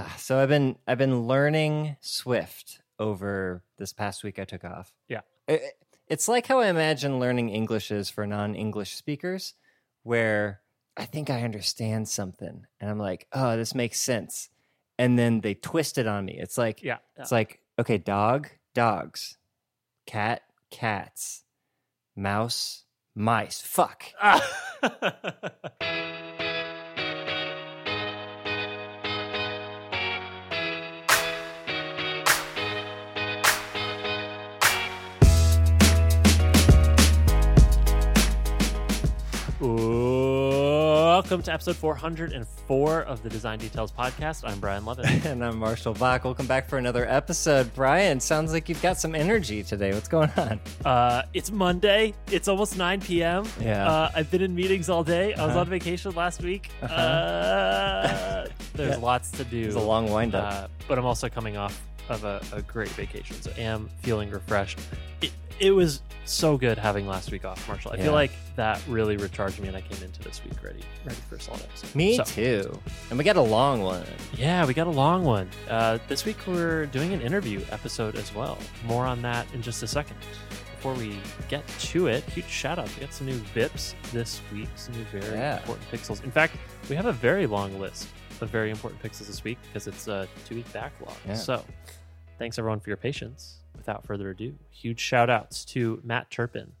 Ah, so I've been I've been learning Swift over this past week. I took off. Yeah. It- it's like how I imagine learning English is for non-English speakers, where I think I understand something and I'm like, oh, this makes sense, and then they twist it on me. It's like Yeah. it's like okay, dog, dogs, cat, cats, mouse, mice. Fuck. Welcome to episode 404 of the Design Details Podcast. I'm Brian Lovin. And I'm Marshall Bock. Welcome back for another episode. Brian, sounds like you've got some energy today. What's going on? Uh, it's Monday. It's almost 9 p.m. Yeah. Uh, I've been in meetings all day. I was Uh-huh. on vacation last week. Uh-huh. Uh, there's Yeah. lots to do. It's a long windup. Uh, but I'm also coming off of a, a great vacation, so I am feeling refreshed. It, it was so good having last week off, Marshall. I Yeah. feel like that really recharged me, and I came into this week ready, ready for a solid episode. Me So, too. And we got a long one. Yeah, we got a long one. Uh, this week we're doing an interview episode as well. More on that in just a second. Before we get to it, huge shout out. We got some new VIPs this week, some new very Yeah. important pixels. In fact, we have a very long list of very important pixels this week because it's a two week backlog. Yeah. So thanks everyone for your patience. Without further ado, huge shout outs to Matt Turpin,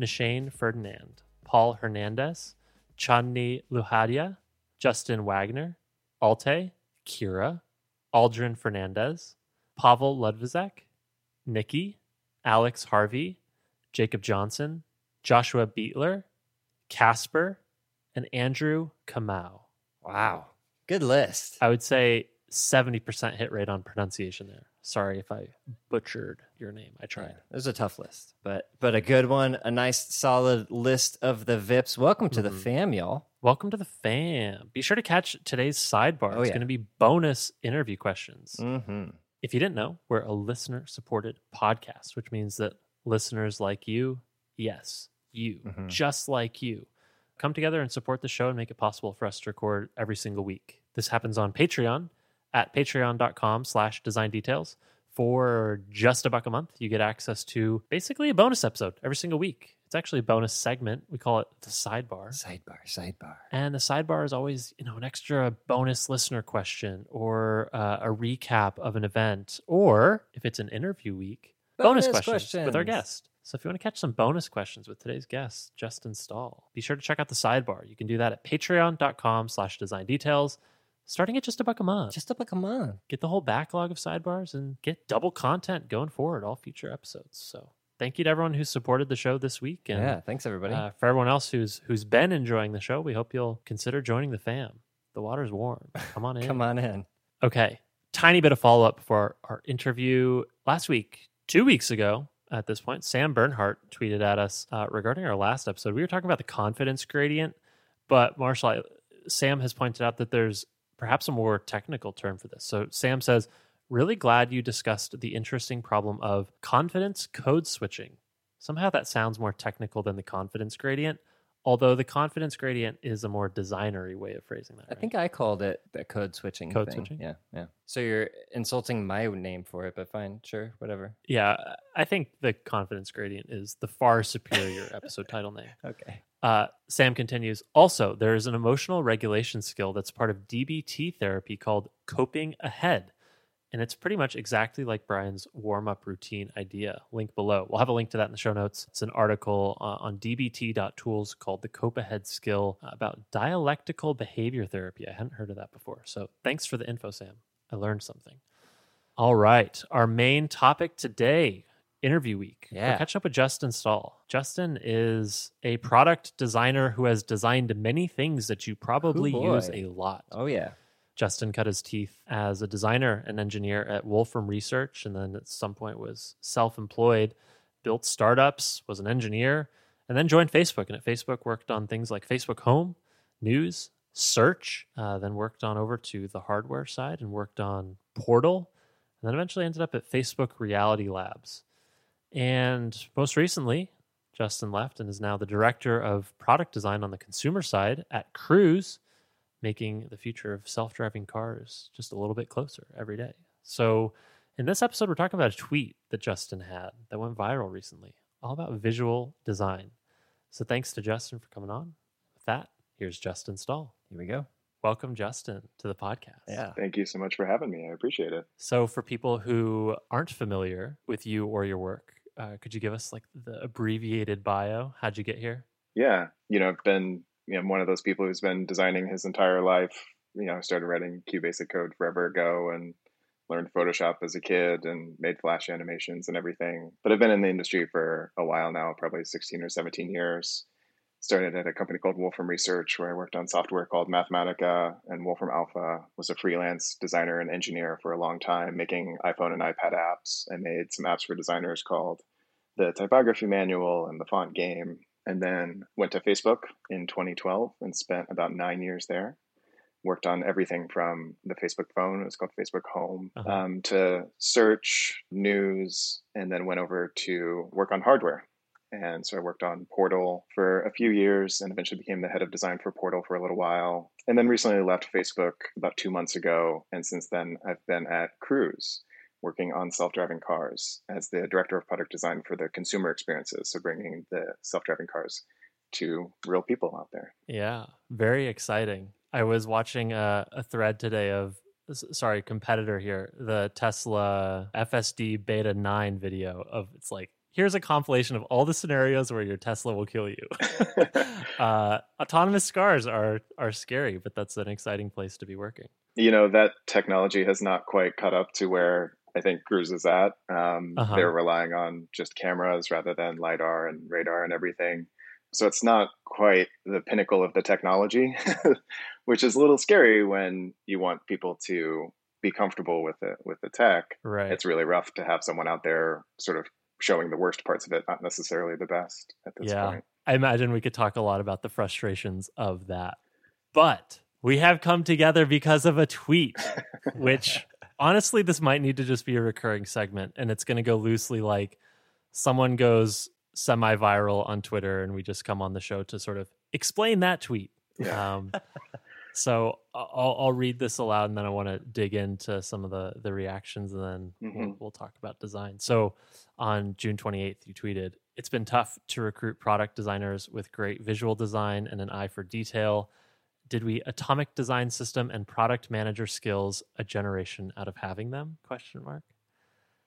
Nishane Ferdinand, Paul Hernandez, Chandni Luhadia, Justin Wagner, Alte, Kira, Aldrin Fernandez, Pavel Ludvizek, Nikki, Alex Harvey, Jacob Johnson, Joshua Beetler, Casper, and Andrew Kamau. Wow. Good list. I would say 70% hit rate on pronunciation there. Sorry if I butchered your name. I tried. It was a tough list, but but a good one. A nice solid list of the VIPs. Welcome to the Mhm. fam, y'all. Welcome to the fam. Be sure to catch today's sidebar. Oh, it's yeah. going to be bonus interview questions. Mm-hmm. If you didn't know, we're a listener supported podcast, which means that listeners like you, yes, you, Mhm. just like you, come together and support the show and make it possible for us to record every single week. This happens on Patreon at patreon.com slash design details. For just a buck a month, you get access to basically a bonus episode every single week. It's actually a bonus segment. We call it the sidebar. Sidebar, sidebar. And the sidebar is always, you know, an extra bonus listener question or uh, a recap of an event, or if it's an interview week, bonus, Bonus questions, with our guest. So if you want to catch some bonus questions with today's guest, Justin Stahl, be sure to check out the sidebar. You can do that at patreon.com slash design details, starting at just a buck a month. Just a buck a month. get the whole backlog of sidebars and get double content going forward, all future episodes. So thank you to everyone who supported the show this week. And yeah. Thanks everybody. uh, for everyone else who's who's been enjoying the show, we hope you'll consider joining the fam. The water's warm. Come on in. Come on in. Okay. Tiny bit of follow up for our interview last week, two weeks ago. At this point, Sam Bernhardt tweeted at us uh, regarding our last episode. We were talking about the confidence gradient, but Marshall, I- Sam has pointed out that there's perhaps a more technical term for this. So Sam says, "Really glad you discussed the interesting problem of confidence code switching. Somehow that sounds more technical than the confidence gradient." Although the confidence gradient is a more designery way of phrasing that. I right? think I called it the code switching. Code thing. switching? Yeah, yeah. So you're insulting my name for it, but fine, sure, whatever. Yeah, I think the confidence gradient is the far superior episode title name. Okay. Uh, Sam continues. Also, there is an emotional regulation skill that's part of DBT therapy called coping ahead. And it's pretty much exactly like Brian's warm up routine idea. Link below. We'll have a link to that in the show notes. It's an article uh, on dbt.tools called the Cope Ahead skill uh, about dialectical behavior therapy. I hadn't heard of that before. So thanks for the info, Sam. I learned something. All right. Our main topic today interview week. Yeah. We'll catch up with Justin Stahl. Justin is a product designer who has designed many things that you probably use a lot. Oh yeah. Justin cut his teeth as a designer and engineer at Wolfram Research, and then at some point was self-employed, built startups, was an engineer, and then joined Facebook. And at Facebook, worked on things like Facebook Home, News, Search. Uh, then worked on over to the hardware side and worked on Portal, and then eventually ended up at Facebook Reality Labs. And most recently, Justin left and is now the director of product design on the consumer side at Cruise, making the future of self driving cars just a little bit closer every day. So, in this episode, we're talking about a tweet that Justin had that went viral recently, all about visual design. So, thanks to Justin for coming on. With that, here's Justin Stahl. Here we go. Welcome, Justin, to the podcast. Yeah. Thank you so much for having me. I appreciate it. So, for people who aren't familiar with you or your work, uh, could you give us like the abbreviated bio? How'd you get here? Yeah, you know, I've been you know one of those people who's been designing his entire life. You know, started writing QBasic code forever ago and learned Photoshop as a kid and made Flash animations and everything. But I've been in the industry for a while now, probably 16 or 17 years. Started at a company called Wolfram Research, where I worked on software called Mathematica, and Wolfram Alpha was a freelance designer and engineer for a long time, making iPhone and iPad apps. I made some apps for designers called the Typography Manual and the Font Game, and then went to Facebook in 2012 and spent about nine years there. Worked on everything from the Facebook phone, it was called Facebook Home, Uh-huh. um, to search, news, and then went over to work on hardware. And so I worked on Portal for a few years and eventually became the head of design for Portal for a little while. And then recently left Facebook about two months ago. And since then, I've been at Cruise, working on self-driving cars as the director of product design for the consumer experiences so bringing the self-driving cars to real people out there Yeah, very exciting. I was watching a, a thread today of sorry, competitor here, the Tesla FSD Beta 9 video of it's like here's a compilation of all the scenarios where your Tesla will kill you. uh, autonomous cars are are scary, but that's an exciting place to be working. you know that technology has not quite caught up to where i think cruise is at um, Uh-huh. they're relying on just cameras rather than lidar and radar and everything so it's not quite the pinnacle of the technology which is a little scary when you want people to be comfortable with it with the tech Right. it's really rough to have someone out there sort of showing the worst parts of it, not necessarily the best at this Yeah. point. I imagine we could talk a lot about the frustrations of that. But we have come together because of a tweet, which honestly, this might need to just be a recurring segment. And it's going to go loosely like someone goes semi viral on Twitter, and we just come on the show to sort of explain that tweet. Yeah. Um, so I'll, I'll read this aloud, and then I want to dig into some of the the reactions, and then we'll, Mhm. we'll talk about design. So on June 28th, you tweeted, "It's been tough to recruit product designers with great visual design and an eye for detail. Did we atomic design system and product manager skills a generation out of having them?" Question mark.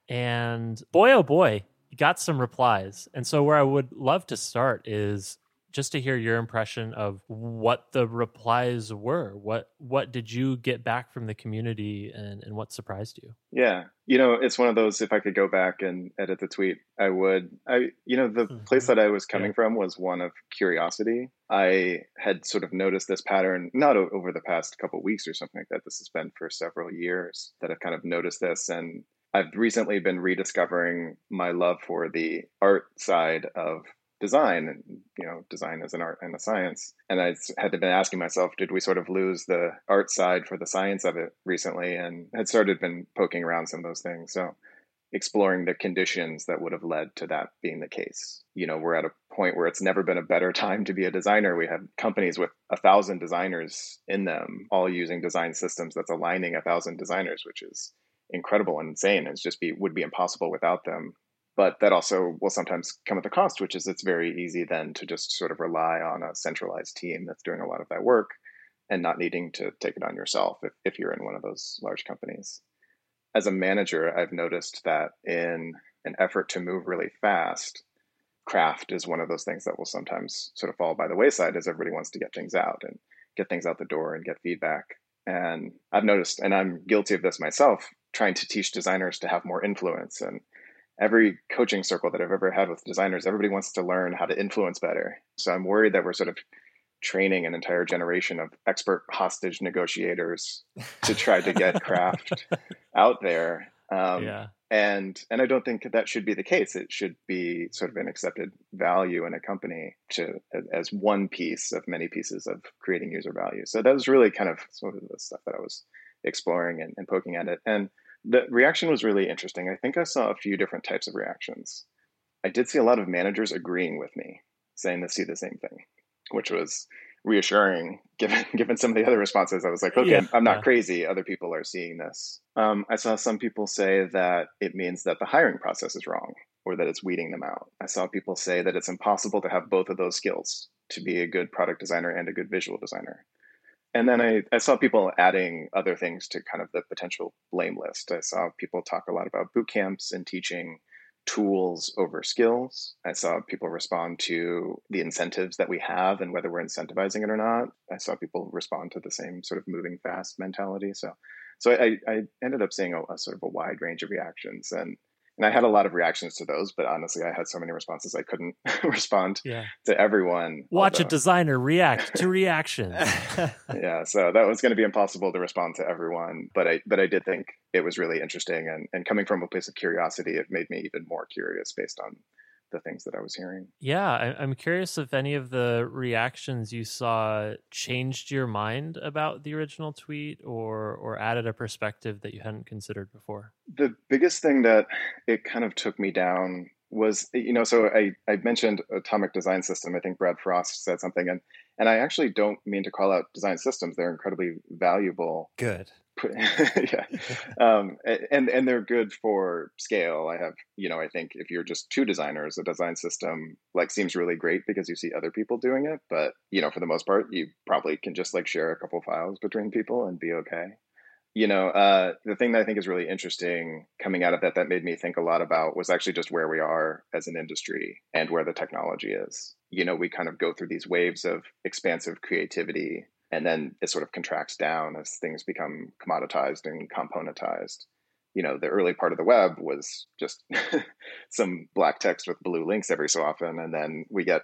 And boy, oh boy, got some replies. And so, where I would love to start is just to hear your impression of what the replies were. What what did you get back from the community, and and what surprised you? Yeah. You know, it's one of those if I could go back and edit the tweet, I would. I you know, the Mhm. place that I was coming Yeah. from was one of curiosity. I had sort of noticed this pattern not o- over the past couple weeks or something like that. This has been for several years that I've kind of noticed this and I've recently been rediscovering my love for the art side of design and you know design as an art and a science. And i had been asking myself did we sort of lose the art side for the science of it recently? And had started been poking around some of those things. So exploring the conditions that would have led to that being the case. You know we're at a point where it's never been a better time to be a designer. We have companies with a thousand designers in them all using design systems that's aligning a thousand designers which is incredible and insane. It's just be would be impossible without them but that also will sometimes come at the cost, which is it's very easy then to just sort of rely on a centralized team that's doing a lot of that work and not needing to take it on yourself if, if you're in one of those large companies. As a manager, I've noticed that in an effort to move really fast, craft is one of those things that will sometimes sort of fall by the wayside as everybody wants to get things out and get things out the door and get feedback. And I've noticed, and I'm guilty of this myself, trying to teach designers to have more influence and every coaching circle that I've ever had with designers, everybody wants to learn how to influence better. So I'm worried that we're sort of training an entire generation of expert hostage negotiators to try to get craft out there. Um, yeah, and and I don't think that should be the case. It should be sort of an accepted value in a company to as one piece of many pieces of creating user value. So that was really kind of sort of the stuff that I was exploring and, and poking at it. And the reaction was really interesting. I think I saw a few different types of reactions. I did see a lot of managers agreeing with me, saying they see the same thing, which was reassuring given given some of the other responses. I was like, okay, Yeah, I'm not yeah. crazy. Other people are seeing this. Um, I saw some people say that it means that the hiring process is wrong or that it's weeding them out. I saw people say that it's impossible to have both of those skills to be a good product designer and a good visual designer. And then I, I saw people adding other things to kind of the potential blame list. I saw people talk a lot about boot camps and teaching tools over skills. I saw people respond to the incentives that we have and whether we're incentivizing it or not. I saw people respond to the same sort of moving fast mentality. So, so I, I ended up seeing a, a sort of a wide range of reactions, and and I had a lot of reactions to those. But honestly, I had so many responses I couldn't respond Yeah. to everyone. Watch a designer react to reactions. yeah so that was going to be impossible to respond to everyone but i but i did think it was really interesting and and coming from a place of curiosity it made me even more curious based on the things that i was hearing Yeah, I, I'm curious if any of the reactions you saw changed your mind about the original tweet or or added a perspective that you hadn't considered before. the biggest thing that it kind of took me down was you know so i i mentioned atomic design system i think brad frost said something and and i actually don't mean to call out design systems they're incredibly valuable Good. yeah. Um, and and they're good for scale. I have you know i think if you're just two designers a design system like seems really great because you see other people doing it but you know for the most part you probably can just like share a couple files between people and be okay. You know uh, the thing that i think is really interesting coming out of that that made me think a lot about was actually just where we are as an industry and where the technology is. You know we kind of go through these waves of expansive creativity and then it sort of contracts down as things become commoditized and componentized. You know the early part of the web was just some black text with blue links every so often and then we get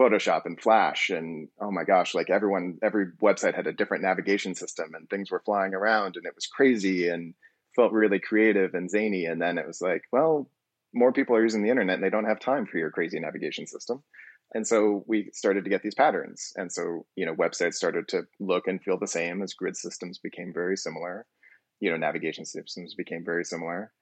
photoshop and flash and oh my gosh like everyone every website had a different navigation system and things were flying around and it was crazy and felt really creative and zany and then it was like well more people are using the internet and they don't have time for your crazy navigation system and so we started to get these patterns. And so you know websites started to look and feel the same as grid systems became very similar. You know navigation systems became very similar.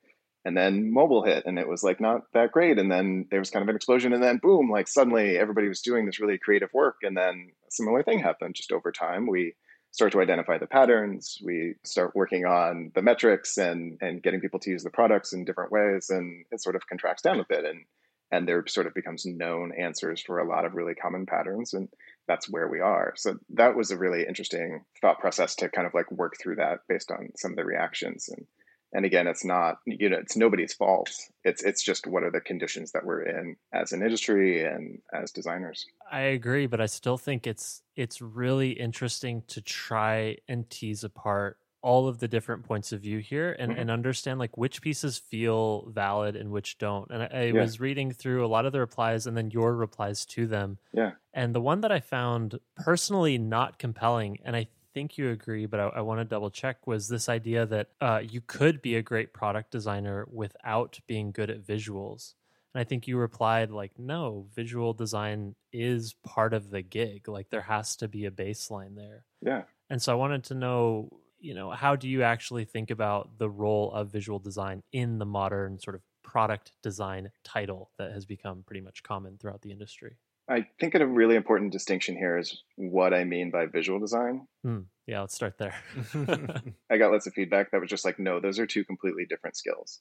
And then mobile hit and it was like not that great. And then there was kind of an explosion and then boom like suddenly everybody was doing this really creative work. And then a similar thing happened just over time. We start to identify the patterns. We start working on the metrics and and getting people to use the products in different ways. And it sort of contracts down a bit. And and there sort of becomes known answers for a lot of really common patterns and that's where we are. So that was a really interesting thought process to kind of like work through that based on some of the reactions. And and again it's not you know it's nobody's fault. It's it's just what are the conditions that we're in as an industry and as designers. I agree, but I still think it's it's really interesting to try and tease apart all of the different points of view here and, Mhm. and understand like which pieces feel valid and which don't. And I, I Yeah. was reading through a lot of the replies and then your replies to them. Yeah. And the one that I found personally not compelling, and I think you agree, but I, I want to double check, was this idea that uh, you could be a great product designer without being good at visuals. And I think you replied like, no, visual design is part of the gig. Like there has to be a baseline there. yeah And so I wanted to know, you know, how do you actually think about the role of visual design in the modern sort of product design title that has become pretty much common throughout the industry? i think a really important distinction here is what i mean by visual design Hmm. Yeah, let's start there. I got lots of feedback that was just like, no, those are two completely different skills.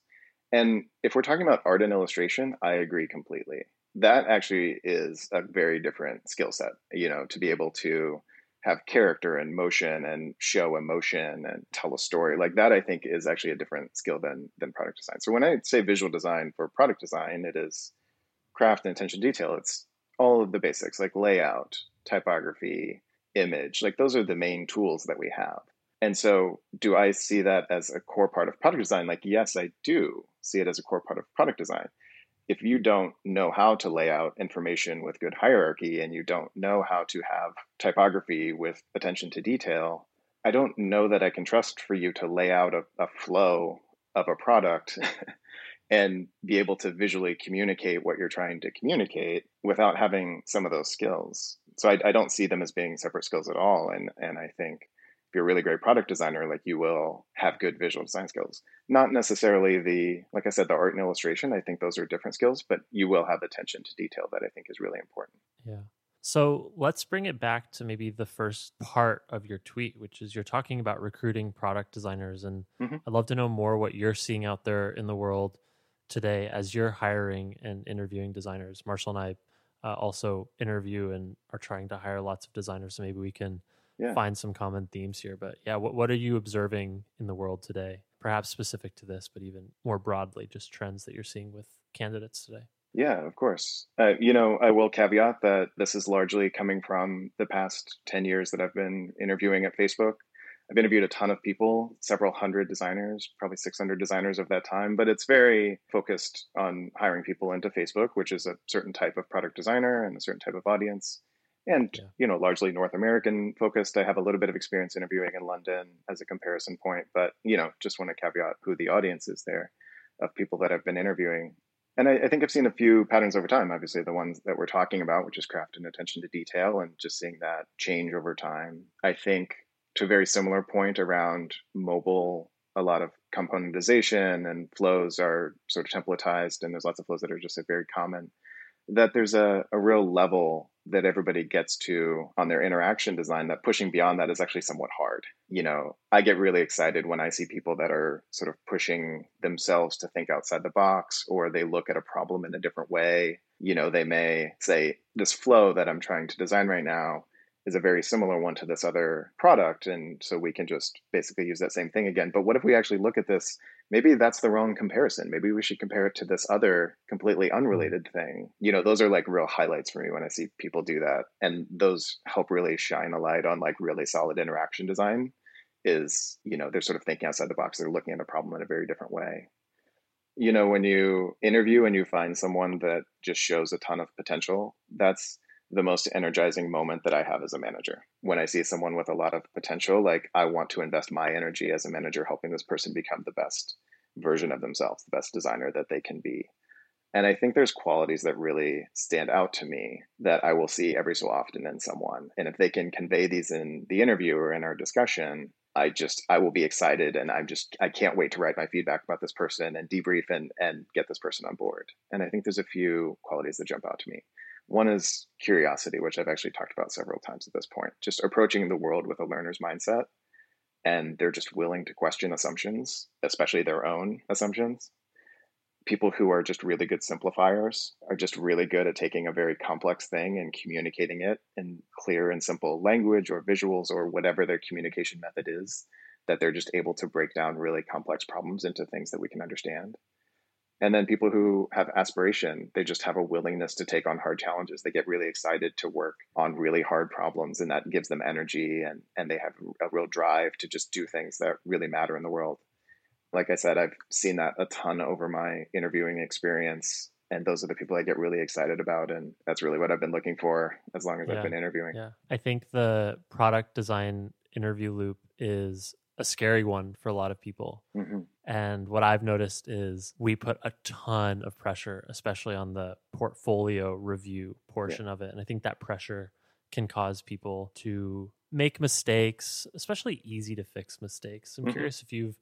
And if we're talking about art and illustration, I agree completely. That actually is a very different skill set, you know, to be able to have character and motion and show emotion and tell a story. Like that I think is actually a different skill than than product design. So when I say visual design for product design, it is craft and attention to detail. It's all of the basics like layout, typography, image. Like those are the main tools that we have. And so, do I see that as a core part of product design? Like, yes, I do see it as a core part of product design. If you don't know how to lay out information with good hierarchy and you don't know how to have typography with attention to detail, I don't know that I can trust for you to lay out a, a flow of a product and be able to visually communicate what you're trying to communicate without having some of those skills. So I, I don't see them as being separate skills at all. And and I think if you're a really great product designer, like you will have good visual design skills. Not necessarily the, like I said, the art and illustration. I think those are different skills, but you will have attention to detail that I think is really important. Yeah. So let's bring it back to maybe the first part of your tweet, which is you're talking about recruiting product designers. And Mhm. I'd love to know more what you're seeing out there in the world today as you're hiring and interviewing designers. Marshall and I uh, also interview and are trying to hire lots of designers. So maybe we can Yeah. find some common themes here. But yeah, what, what are you observing in the world today? Perhaps specific to this, but even more broadly, just trends that you're seeing with candidates today. Yeah, of course. Uh, you know, I will caveat that this is largely coming from the past 10 years that I've been interviewing at Facebook. I've interviewed a ton of people, several hundred designers, probably 600 designers of that time, but it's very focused on hiring people into Facebook, which is a certain type of product designer and a certain type of audience. And, Yeah. you know, largely North American focused. I have a little bit of experience interviewing in London as a comparison point, but, you know, just want to caveat who the audience is there of people that I've been interviewing. And I, I think I've seen a few patterns over time. Obviously, the ones that we're talking about, which is craft and attention to detail, and just seeing that change over time. I think to a very similar point around mobile, a lot of componentization and flows are sort of templatized, and there's lots of flows that are just very common. That there's a, a real level that everybody gets to on their interaction design that pushing beyond that is actually somewhat hard. You know, I get really excited when I see people that are sort of pushing themselves to think outside the box or they look at a problem in a different way. You know, they may say, this flow that I'm trying to design right now is a very similar one to this other product. And so we can just basically use that same thing again. But what if we actually look at this? Maybe that's the wrong comparison. Maybe we should compare it to this other completely unrelated thing. You know, those are like real highlights for me when I see people do that. And those help really shine a light on like really solid interaction design is, you know, they're sort of thinking outside the box. They're looking at a problem in a very different way. You know, when you interview and you find someone that just shows a ton of potential, that's the most energizing moment that I have as a manager. When I see someone with a lot of potential, like I want to invest my energy as a manager helping this person become the best version of themselves, the best designer that they can be. And I think there's qualities that really stand out to me that I will see every so often in someone. And if they can convey these in the interview or in our discussion, I just I will be excited and I'm just I can't wait to write my feedback about this person and debrief and and get this person on board. And I think there's a few qualities that jump out to me. One is curiosity, which I've actually talked about several times at this point. Just approaching the world with a learner's mindset. And they're just willing to question assumptions, especially their own assumptions. People who are just really good simplifiers are just really good at taking a very complex thing and communicating it in clear and simple language or visuals or whatever their communication method is, that they're just able to break down really complex problems into things that we can understand and then people who have aspiration they just have a willingness to take on hard challenges they get really excited to work on really hard problems and that gives them energy and and they have a real drive to just do things that really matter in the world like i said i've seen that a ton over my interviewing experience and those are the people i get really excited about and that's really what i've been looking for as long as Yeah. i've been interviewing Yeah. I think the product design interview loop is a scary one for a lot of people. Mhm. And what I've noticed is we put a ton of pressure, especially on the portfolio review portion of it. And I think that pressure can cause people to make mistakes, especially easy to fix mistakes. I'm Mhm. curious if you've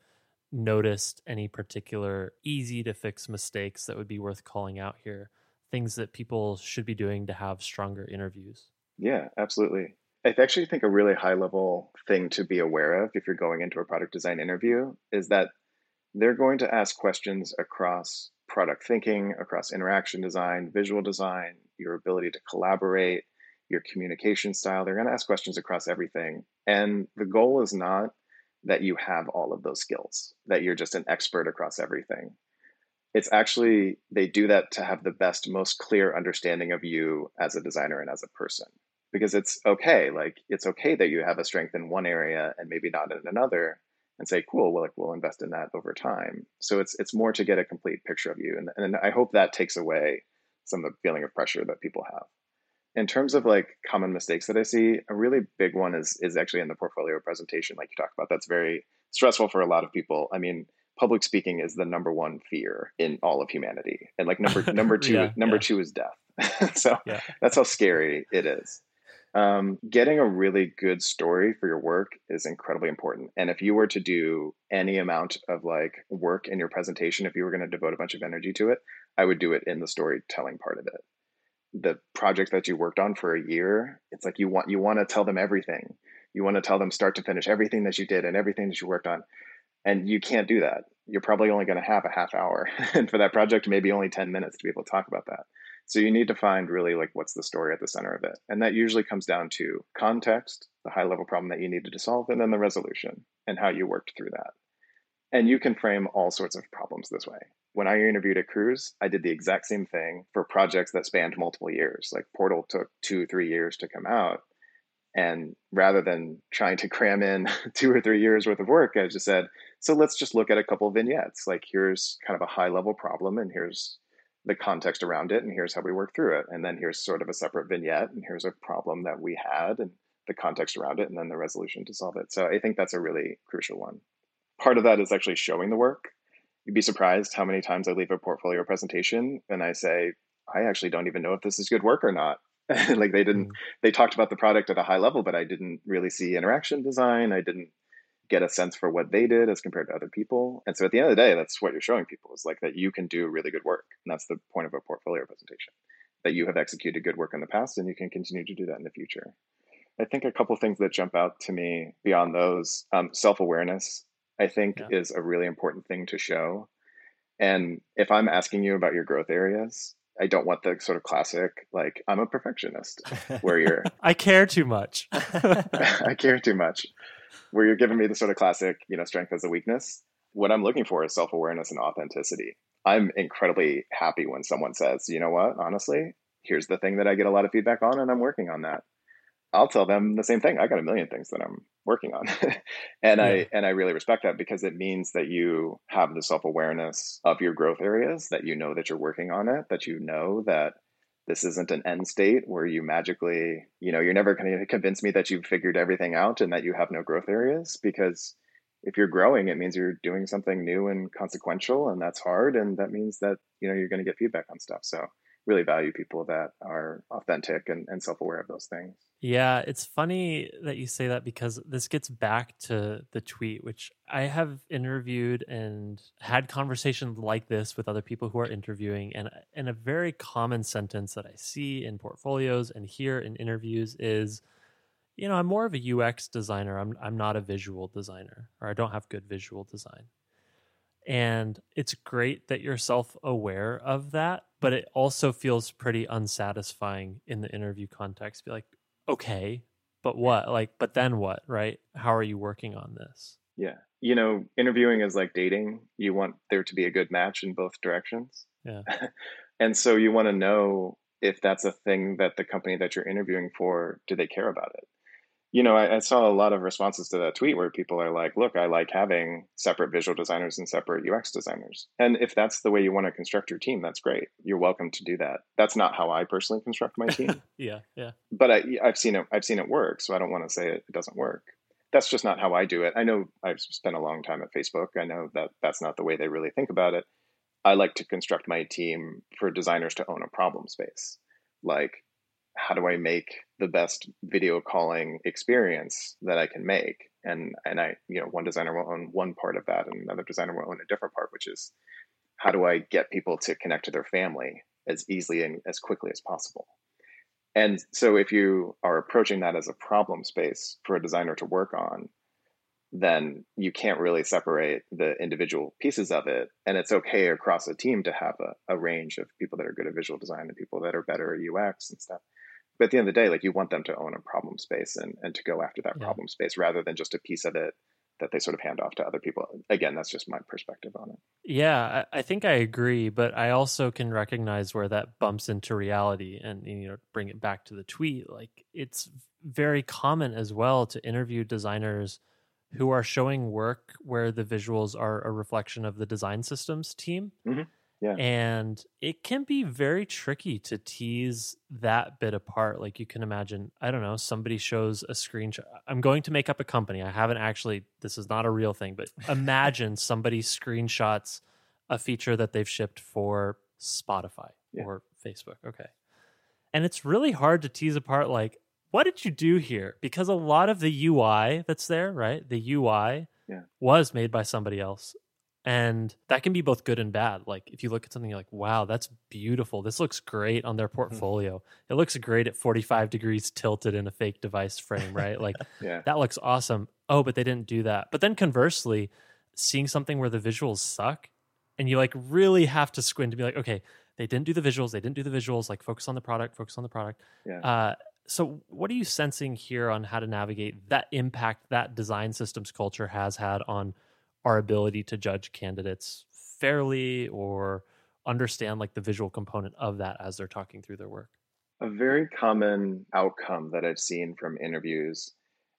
noticed any particular easy to fix mistakes that would be worth calling out here, things that people should be doing to have stronger interviews. Yeah, absolutely. I actually think a really high level thing to be aware of if you're going into a product design interview is that they're going to ask questions across product thinking, across interaction design, visual design, your ability to collaborate, your communication style. They're going to ask questions across everything. And the goal is not that you have all of those skills, that you're just an expert across everything. It's actually, they do that to have the best, most clear understanding of you as a designer and as a person because it's okay. Like it's okay that you have a strength in one area and maybe not in another, and say, cool, well, like we'll invest in that over time. So it's it's more to get a complete picture of you, and and I hope that takes away some of the feeling of pressure that people have. In terms of like common mistakes that I see, a really big one is is actually in the portfolio presentation, like you talked about. That's very stressful for a lot of people. I mean, public speaking is the number one fear in all of humanity, and like number number two Yeah, number yeah. two is death. so Yeah. that's how scary it is. Um, getting a really good story for your work is incredibly important. And if you were to do any amount of like work in your presentation, if you were going to devote a bunch of energy to it, I would do it in the storytelling part of it. the project that you worked on for a year, it's like you want you want to tell them everything. You want to tell them start to finish everything that you did and everything that you worked on. And you can't do that. You're probably only going to have a half hour. and for that project, maybe only 10 minutes to be able to talk about that. So you need to find really like what's the story at the center of it. And that usually comes down to context, the high level problem that you needed to solve, and then the resolution and how you worked through that. And you can frame all sorts of problems this way. When I interviewed at Cruise, I did the exact same thing for projects that spanned multiple years. Like Portal took two, three years to come out. And rather than trying to cram in two or three years worth of work, I just said, so let's just look at a couple vignettes. Like here's kind of a high level problem, and here's the context around it, and here's how we work through it. And then here's sort of a separate vignette, and here's a problem that we had, and the context around it, and then the resolution to solve it. So I think that's a really crucial one. Part of that is actually showing the work. You'd be surprised how many times I leave a portfolio presentation and I say, I actually don't even know if this is good work or not. like they didn't, mm. they talked about the product at a high level, but I didn't really see interaction design. I didn't get a sense for what they did as compared to other people. And so at the end of the day, that's what you're showing people is like that you can do really good work. And that's the point of a portfolio presentation that you have executed good work in the past and you can continue to do that in the future. I think a couple things that jump out to me beyond those um, self awareness, I think, yeah. is a really important thing to show. And if I'm asking you about your growth areas, I don't want the sort of classic, like, I'm a perfectionist, where you're. I care too much. I care too much where you're giving me the sort of classic, you know, strength as a weakness. What I'm looking for is self awareness and authenticity. I'm incredibly happy when someone says, you know what, honestly, here's the thing that I get a lot of feedback on, and I'm working on that. I'll tell them the same thing. I got a million things that I'm working on. and yeah. I and I really respect that because it means that you have the self-awareness of your growth areas, that you know that you're working on it, that you know that this isn't an end state where you magically, you know, you're never going to convince me that you've figured everything out and that you have no growth areas because if you're growing, it means you're doing something new and consequential and that's hard. And that means that, you know, you're going to get feedback on stuff. So really value people that are authentic and, and self-aware of those things. Yeah, it's funny that you say that because this gets back to the tweet, which I have interviewed and had conversations like this with other people who are interviewing. And, and a very common sentence that I see in portfolios and hear in interviews is, you know, I'm more of a UX designer. I'm, I'm not a visual designer, or I don't have good visual design. And it's great that you're self aware of that, but it also feels pretty unsatisfying in the interview context. Be like, okay, but what? Like, but then what, right? How are you working on this? Yeah. You know, interviewing is like dating. You want there to be a good match in both directions. Yeah. and so you want to know if that's a thing that the company that you're interviewing for, do they care about it? You know, I, I, saw a lot of responses to that tweet where people are like, look, I like having separate visual designers and separate UX designers. And if that's the way you want to construct your team, that's great. You're welcome to do that. That's not how I personally construct my team. yeah, yeah. But I, have seen it. I've seen it work, so I don't want to say it, it doesn't work. That's just not how I do it. I know I've spent a long time at Facebook. I know that that's not the way they really think about it. I like to construct my team for designers to own a problem space. Like how do I make the best video calling experience that I can make? And and I, you know, one designer will own one part of that, and another designer will own a different part, which is how do I get people to connect to their family as easily and as quickly as possible? And so if you are approaching that as a problem space for a designer to work on, then you can't really separate the individual pieces of it. And it's okay across a team to have a, a range of people that are good at visual design and people that are better at UX and stuff but at the end of the day like you want them to own a problem space and, and to go after that yeah. problem space rather than just a piece of it that they sort of hand off to other people again that's just my perspective on it yeah i think i agree but i also can recognize where that bumps into reality and you know bring it back to the tweet like it's very common as well to interview designers who are showing work where the visuals are a reflection of the design systems team mm-hmm. Yeah. And it can be very tricky to tease that bit apart. Like you can imagine, I don't know, somebody shows a screenshot. I'm going to make up a company. I haven't actually, this is not a real thing, but imagine somebody screenshots a feature that they've shipped for Spotify yeah. or Facebook. Okay. And it's really hard to tease apart, like, what did you do here? Because a lot of the UI that's there, right? The UI yeah. was made by somebody else And that can be both good and bad. Like if you look at something you're like, wow, that's beautiful. This looks great on their Mm-hmm. portfolio. It looks great at 45 degrees tilted in a fake device frame, right? Like Yeah. that looks awesome. Oh, but they didn't do that. But then conversely, seeing something where the visuals suck and you like really have to squint to be like, okay, they didn't do the visuals, they didn't do the visuals, like focus on the product, focus on the product. Yeah. Uh, so what are you sensing here on how to navigate that impact that design systems culture has had on our ability to judge candidates fairly or understand like the visual component of that as they're talking through their work? A very common outcome that I've seen from interviews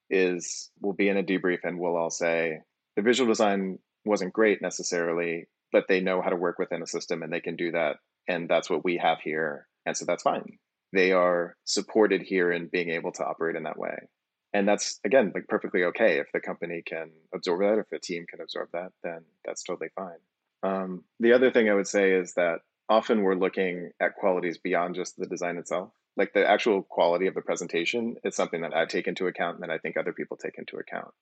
is we'll be in a debrief and we'll all say the visual design wasn't great necessarily, but they know how to work within a system and they can do that. And that's what we have here. And so that's fine. They are supported here in being able to operate in that way. And that's, again, like perfectly okay. If the company can absorb that, if the team can absorb that, then that's totally fine. Um, the other thing I would say is that often we're looking at qualities beyond just the design itself. Like the actual quality of the presentation is something that I take into account and that I think other people take into account.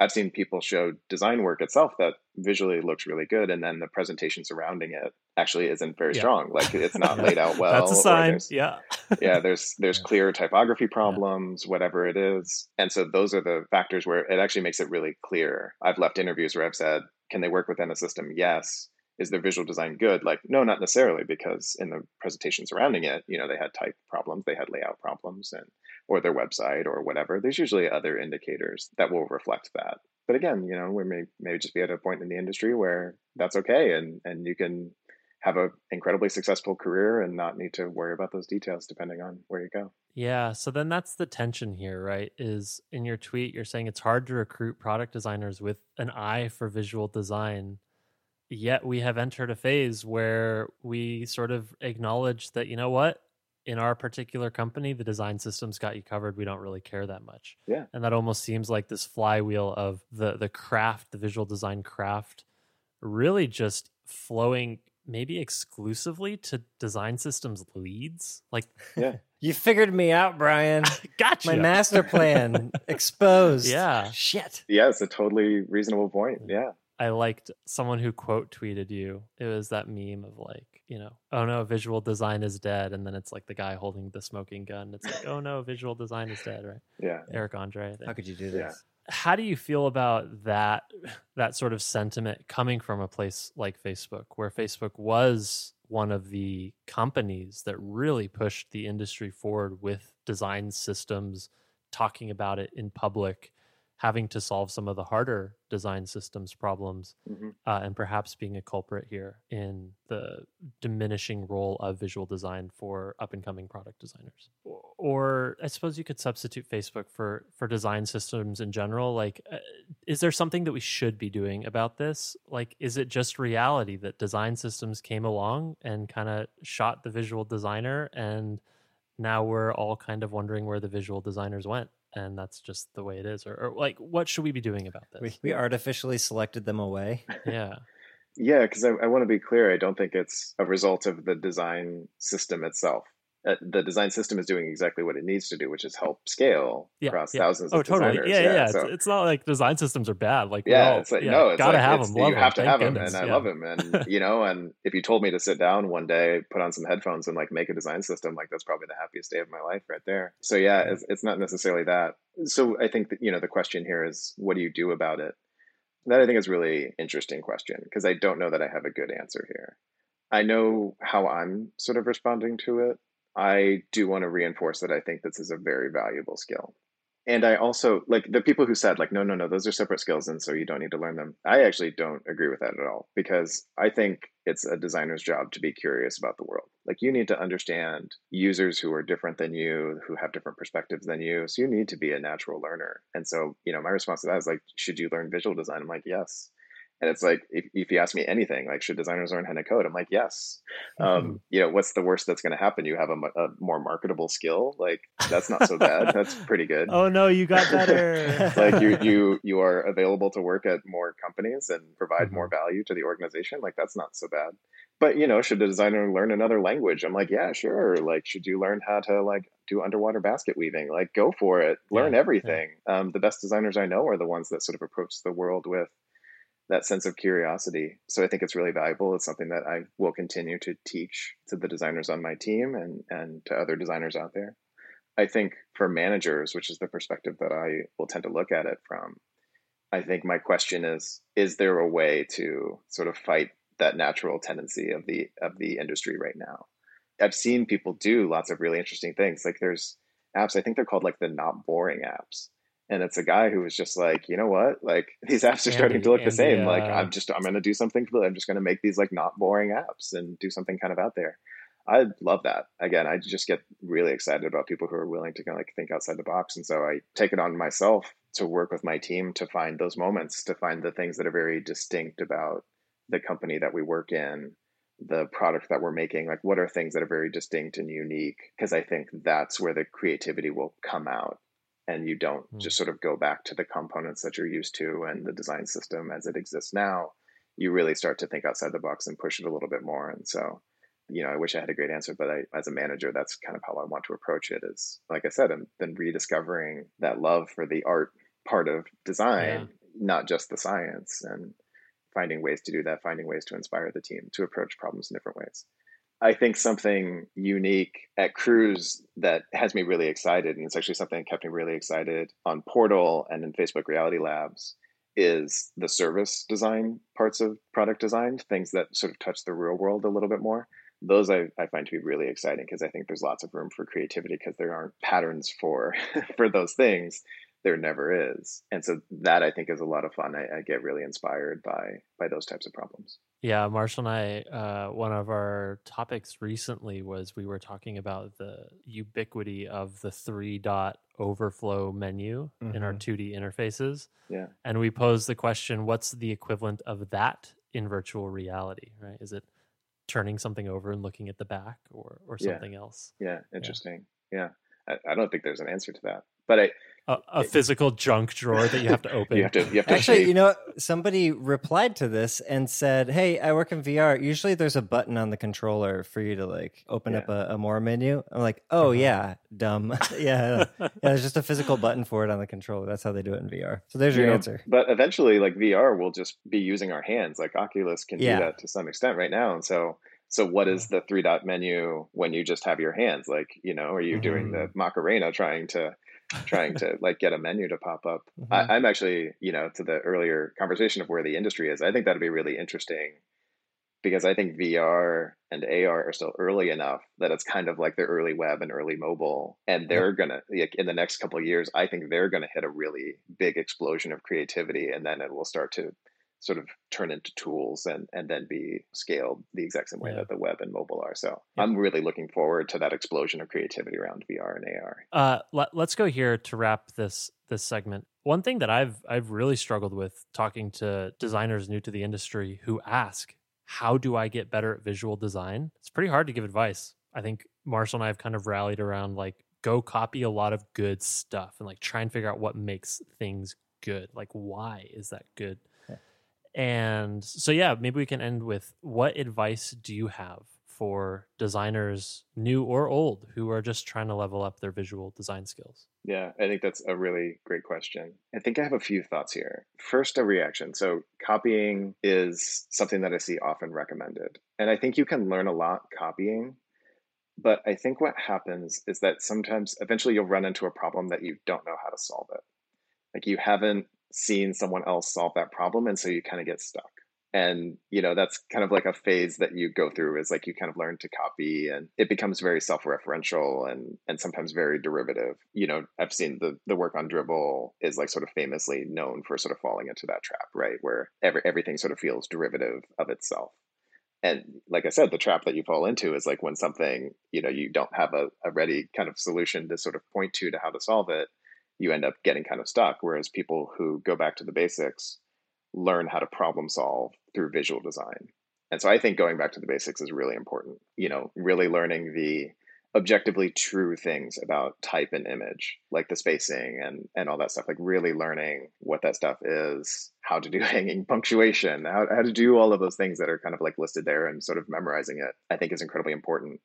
I've seen people show design work itself that visually looks really good, and then the presentation surrounding it actually isn't very Yeah. strong. Like it's not laid out well. That's a sign. Yeah. yeah there's there's Yeah. clear typography problems whatever it is and so those are the factors where it actually makes it really clear i've left interviews where i've said can they work within a system yes is their visual design good like no not necessarily because in the presentation surrounding it you know they had type problems they had layout problems and or their website or whatever there's usually other indicators that will reflect that but again you know we may maybe just be at a point in the industry where that's okay and and you can have a incredibly successful career and not need to worry about those details depending on where you go. Yeah. So then that's the tension here, right? Is in your tweet, you're saying it's hard to recruit product designers with an eye for visual design. Yet we have entered a phase where we sort of acknowledge that, you know what? In our particular company, the design systems got you covered. We don't really care that much. Yeah. And that almost seems like this flywheel of the the craft, the visual design craft, really just flowing maybe exclusively to design systems leads. Like yeah You figured me out, Brian. gotcha. My master plan exposed. Yeah. Shit. Yeah, it's a totally reasonable point. Mm. Yeah. I liked someone who quote tweeted you. It was that meme of like, you know, oh no, visual design is dead. And then it's like the guy holding the smoking gun. It's like, oh no, visual design is dead, right? Yeah. Eric Andre. I think. How could you do Yeah. this? How do you feel about that that sort of sentiment coming from a place like Facebook, where Facebook was one of the companies that really pushed the industry forward with design systems, talking about it in public, having to solve some of the harder design systems problems, hmm uh, and perhaps being a culprit here in the diminishing role of visual design for up and coming product designers. Or, or I suppose you could substitute Facebook for for design systems in general. Like, uh, is there something that we should be doing about this? Like, is it just reality that design systems came along and kind of shot the visual designer, and now we're all kind of wondering where the visual designers went? And that's just the way it is, or, or like, what should we be doing about this? We, we artificially selected them away. yeah, Yeah, because I, I want to be clear. I don't think it's a result of the design system itself. Uh, the design system is doing exactly what it needs to do, which is help scale Yeah, across yeah. thousands Oh, of totally. designers. Yeah, yeah. yeah. so- It's, it's not like design systems are bad. Like, yeah, all- it's like yeah, no, it's gotta like, have them. You have to have them, and I love them. And you know, and if you told me to sit down one day, put on some headphones, and like make a design system, like that's probably the happiest day of my life right there. So yeah, it's, it's not necessarily that. So I think that you know the question here is, what do you do about it? That I think is a really interesting question because I don't know that I have a good answer here. I know how I'm sort of responding to it. I do want to reinforce that I think this is a very valuable skill. And I also like the people who said, like, no, no, no, those are separate skills. And so you don't need to learn them. I actually don't agree with that at all because I think it's a designer's job to be curious about the world. Like, you need to understand users who are different than you, who have different perspectives than you. So you need to be a natural learner. And so, you know, my response to that is like, should you learn visual design? I'm like, yes. And it's like, if, if you ask me anything, like, should designers learn how to code? I'm like, yes. Um, you know, what's the worst that's going to happen? You have a, a more marketable skill. Like, that's not so bad. That's pretty good. Oh no, you got better. like you, you, you are available to work at more companies and provide more value to the organization. Like, that's not so bad. But you know, should a designer learn another language? I'm like, yeah, sure. Like, should you learn how to like do underwater basket weaving? Like, go for it. Learn Yeah, everything. Um, the best designers I know are the ones that sort of approach the world with that sense of curiosity. So I think it's really valuable. It's something that I will continue to teach to the designers on my team and, and to other designers out there. I think for managers, which is the perspective that I will tend to look at it from, I think my question is is there a way to sort of fight that natural tendency of the of the industry right now? I've seen people do lots of really interesting things. Like there's apps, I think they're called like the not boring apps. And it's a guy who was just like, you know what? Like these apps are starting to look the same. like uh, I'm just I'm gonna do something I'm just gonna make these like not boring apps and do something kind of out there. I love that. Again, I just get really excited about people who are willing to kind of like think outside the box. And so I take it on myself to work with my team to find those moments, to find the things that are very distinct about the company that we work in, the product that we're making. Like, what are things that are very distinct and unique? Because I think that's where the creativity will come out. And you don't mm. just sort of go back to the components that you're used to and the design system as it exists now. You really start to think outside the box and push it a little bit more. And so you know, I wish I had a great answer, but I, as a manager, that's kind of how I want to approach it. Is like I said, I'm then rediscovering that love for the art part of design, yeah. not just the science, and finding ways to do that, finding ways to inspire the team to approach problems in different ways. I think something unique at Cruise that has me really excited, and it's actually something that kept me really excited on Portal and in Facebook Reality Labs, is the service design parts of product design, things that sort of touch the real world a little bit more. Those I, I find to be really exciting because I think there's lots of room for creativity because there aren't patterns for for those things there never is and so that i think is a lot of fun i, I get really inspired by by those types of problems yeah marshall and i uh, one of our topics recently was we were talking about the ubiquity of the three dot overflow menu mm-hmm. in our 2d mm-hmm. interfaces yeah and we posed the question what's the equivalent of that in virtual reality right is it turning something over and looking at the back or or something yeah. else. Yeah, interesting. Yeah, yeah. I, I, don't think there's an answer to that, but I. A, a physical junk drawer that you have to open. you have to. You have to Actually, you know, somebody replied to this and said, "Hey, I work in VR. Usually, there's a button on the controller for you to like open yeah. up a, a, more menu." I'm like, "Oh uh-huh. yeah, dumb. yeah, yeah. There's just a physical button for it on the controller. That's how they do it in VR. So there's your you know, answer. But eventually, like VR will just be using our hands. Like Oculus can yeah. do that to some extent right now, and so so what is the three dot menu when you just have your hands? Like, you know, are you mm-hmm. doing the mm-hmm. Macarena trying to trying to like get a menu to pop up? Mm-hmm. I, I'm actually, you know, to the earlier conversation of where the industry is, I think that'd be really interesting because I think VR and AR are still early enough that it's kind of like the early web and early mobile, and they're gonna like, in the next couple of years. I think they're gonna hit a really big explosion of creativity, and then it will start to sort of turn into tools and and then be scaled the exact same way yeah. that the web and mobile are. So yeah. I'm really looking forward to that explosion of creativity around VR and AR. Uh, let, let's go here to wrap this this segment. One thing that I've I've really struggled with talking to designers new to the industry who ask, "How do I get better at visual design?" It's pretty hard to give advice. I think Marshall and I have kind of rallied around like go copy a lot of good stuff and like try and figure out what makes things good. Like why is that good? And so, yeah, maybe we can end with what advice do you have for designers, new or old, who are just trying to level up their visual design skills? Yeah, I think that's a really great question. I think I have a few thoughts here. First, a reaction. So, copying is something that I see often recommended. And I think you can learn a lot copying. But I think what happens is that sometimes eventually you'll run into a problem that you don't know how to solve it. Like you haven't seeing someone else solve that problem and so you kind of get stuck. And you know that's kind of like a phase that you go through is like you kind of learn to copy and it becomes very self-referential and and sometimes very derivative. You know i've seen the the work on Dribbble is like sort of famously known for sort of falling into that trap right where every, everything sort of feels derivative of itself. And like i said the trap that you fall into is like when something you know you don't have a, a ready kind of solution to sort of point to to how to solve it you end up getting kind of stuck. Whereas people who go back to the basics learn how to problem solve through visual design. And so I think going back to the basics is really important. You know, really learning the objectively true things about type and image, like the spacing and and all that stuff. Like really learning what that stuff is, how to do hanging punctuation, how how to do all of those things that are kind of like listed there, and sort of memorizing it. I think is incredibly important.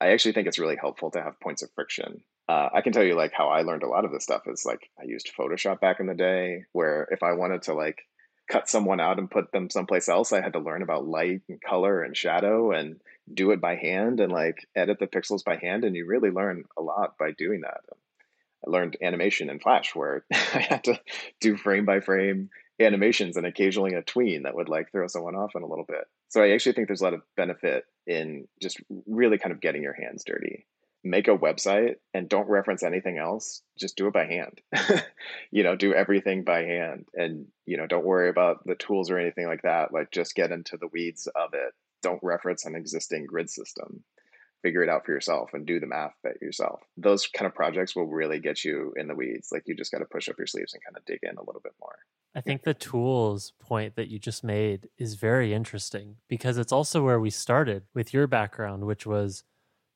I actually think it's really helpful to have points of friction uh, I can tell you like how I learned a lot of this stuff is like I used Photoshop back in the day, where if I wanted to like cut someone out and put them someplace else. I had to learn about light and color and shadow and do it by hand and like edit the pixels by hand. And you really learn a lot by doing that. I learned animation in Flash where I had to do frame by frame animations and occasionally a tween that would like throw someone off in a little bit. So I actually think there's a lot of benefit in just really kind of getting your hands dirty. Make a website and don't reference anything else. Just do it by hand. you know, do everything by hand and, you know, don't worry about the tools or anything like that. Like just get into the weeds of it. Don't reference an existing grid system figure it out for yourself and do the math yourself. Those kind of projects will really get you in the weeds. Like you just got to push up your sleeves and kind of dig in a little bit more. I think the tools point that you just made is very interesting because it's also where we started with your background, which was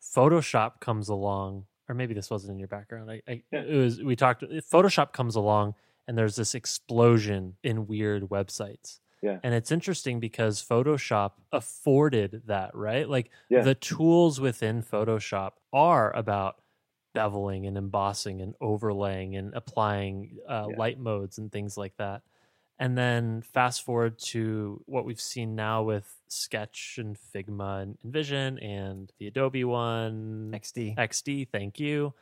Photoshop comes along, or maybe this wasn't in your background. I, I it was we talked. Photoshop comes along, and there's this explosion in weird websites. Yeah. And it's interesting because Photoshop afforded that, right? Like yeah. the tools within Photoshop are about beveling and embossing and overlaying and applying uh, yeah. light modes and things like that. And then fast forward to what we've seen now with Sketch and Figma and InVision and the Adobe one, XD. XD, thank you.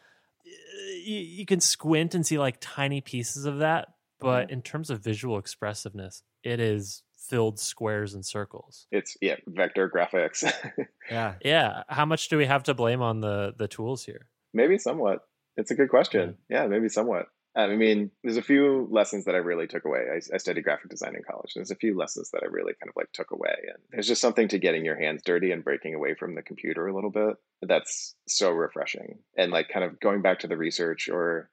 You, you can squint and see like tiny pieces of that, but mm-hmm. in terms of visual expressiveness, it is filled squares and circles. It's yeah, vector graphics. yeah. Yeah. How much do we have to blame on the the tools here? Maybe somewhat. It's a good question. Yeah, yeah maybe somewhat. I mean, there's a few lessons that I really took away. I, I, studied graphic design in college. There's a few lessons that I really kind of like took away, and there's just something to getting your hands dirty and breaking away from the computer a little bit. That's so refreshing, and like kind of going back to the research or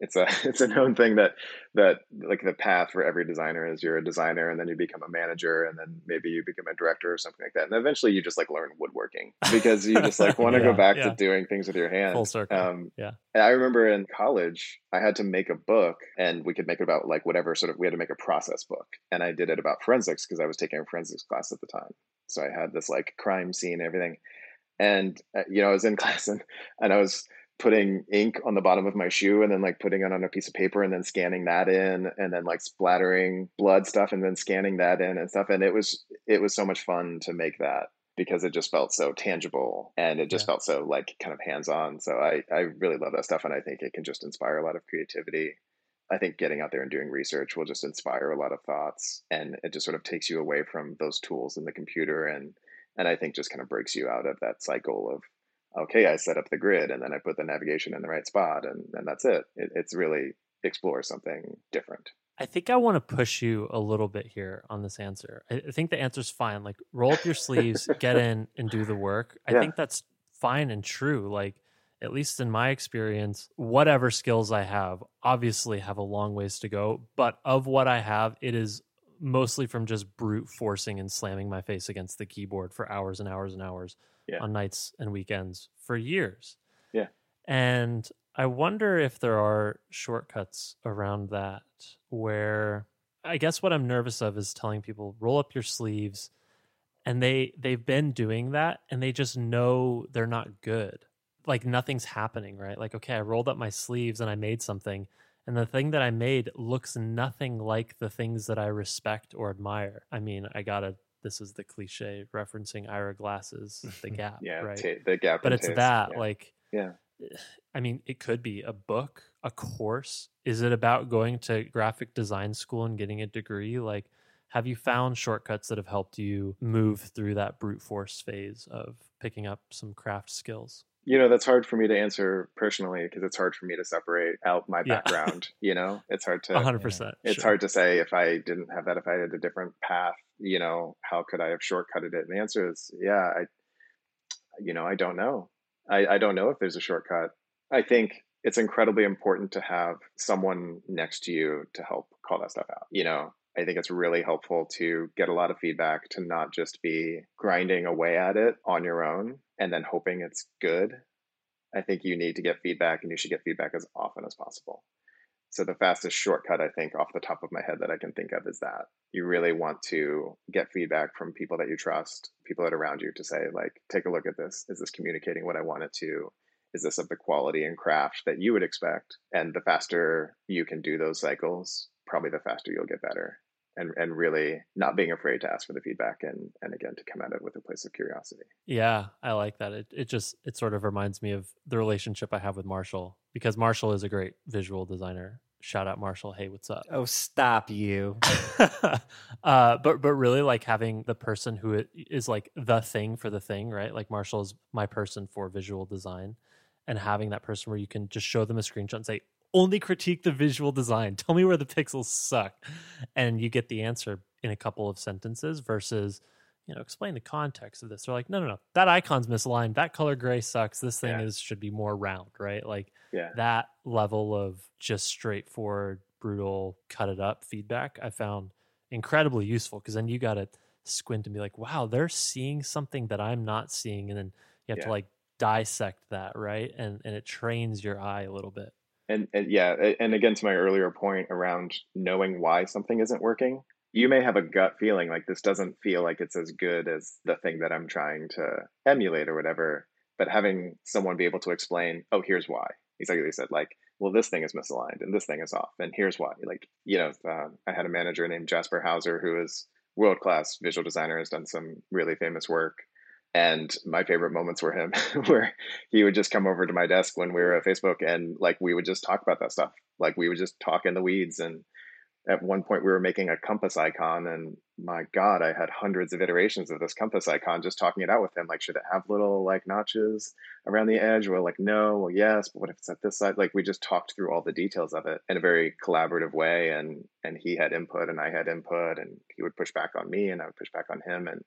it's a it's a known thing that that like the path for every designer is you're a designer and then you become a manager and then maybe you become a director or something like that. And eventually you just like learn woodworking because you just like want to yeah, go back yeah. to doing things with your hands. Full circle. Um, yeah. And i remember in college i had to make a book and we could make it about like whatever sort of we had to make a process book and i did it about forensics because i was taking a forensics class at the time. So i had this like crime scene and everything. And uh, you know i was in class and and i was putting ink on the bottom of my shoe and then like putting it on a piece of paper and then scanning that in and then like splattering blood stuff and then scanning that in and stuff. And it was it was so much fun to make that because it just felt so tangible and it just yeah. felt so like kind of hands on so I I really love that stuff and I think it can just inspire a lot of creativity. I think getting out there and doing research will just inspire a lot of thoughts and it just sort of takes you away from those tools in the computer and and I think just kind of breaks you out of that cycle of okay, I set up the grid and then I put the navigation in the right spot and, and that's it. it. It's really explore something different. I think I want to push you a little bit here on this answer. I think the answer's fine. Like roll up your sleeves, get in and do the work. I yeah. think that's fine and true. Like at least in my experience, whatever skills I have obviously have a long ways to go, but of what I have, it is mostly from just brute forcing and slamming my face against the keyboard for hours and hours and hours yeah. on nights and weekends for years. Yeah. And I wonder if there are shortcuts around that where I guess what I'm nervous of is telling people roll up your sleeves and they they've been doing that and they just know they're not good. Like nothing's happening, right? Like okay, I rolled up my sleeves and I made something and the thing that I made looks nothing like the things that I respect or admire. I mean, I got a this is the cliche referencing Ira Glass's, the gap, yeah, right? T- the gap, but it's taste. that yeah. like, yeah. Eh, I mean, it could be a book, a course. Is it about going to graphic design school and getting a degree? Like, have you found shortcuts that have helped you move through that brute force phase of picking up some craft skills? you know that's hard for me to answer personally because it's hard for me to separate out my background yeah. you know it's hard to 100% it's sure. hard to say if i didn't have that if i had a different path you know how could i have shortcutted it and the answer is yeah i you know i don't know i, I don't know if there's a shortcut i think it's incredibly important to have someone next to you to help call that stuff out you know I think it's really helpful to get a lot of feedback to not just be grinding away at it on your own and then hoping it's good. I think you need to get feedback and you should get feedback as often as possible. So the fastest shortcut I think off the top of my head that I can think of is that you really want to get feedback from people that you trust, people that are around you to say like take a look at this. Is this communicating what I want it to? Is this of the quality and craft that you would expect? And the faster you can do those cycles, probably the faster you'll get better and and really not being afraid to ask for the feedback and and again to come at it with a place of curiosity. Yeah, I like that. It it just it sort of reminds me of the relationship I have with Marshall because Marshall is a great visual designer. Shout out Marshall. Hey, what's up? Oh, stop you. uh, but but really like having the person who is like the thing for the thing, right? Like Marshall is my person for visual design, and having that person where you can just show them a screenshot and say, only critique the visual design. Tell me where the pixels suck, and you get the answer in a couple of sentences versus you know explain the context of this. They're like, no, no, no, that icon's misaligned. That color gray sucks. This thing yeah. is should be more round, right? Like yeah. that level of just straightforward, brutal, cut it up feedback. I found incredibly useful because then you got to squint and be like, wow, they're seeing something that I'm not seeing, and then you have yeah. to like dissect that, right? And and it trains your eye a little bit and, and yeah and again to my earlier point around knowing why something isn't working you may have a gut feeling like this doesn't feel like it's as good as the thing that i'm trying to emulate or whatever but having someone be able to explain oh here's why exactly they said like well this thing is misaligned and this thing is off and here's why like you know uh, i had a manager named jasper hauser who is world class visual designer has done some really famous work and my favorite moments were him where he would just come over to my desk when we were at facebook and like we would just talk about that stuff. Like we would just talk in the weeds and at one point we were making a compass icon and my god i had hundreds of iterations of this compass icon just talking it out with him like should it have little like notches around the edge? Well like no? Well yes but what if it's at this side? Like we just talked through all the details of it in a very collaborative way and and he had input and i had input and he would push back on me and i would push back on him and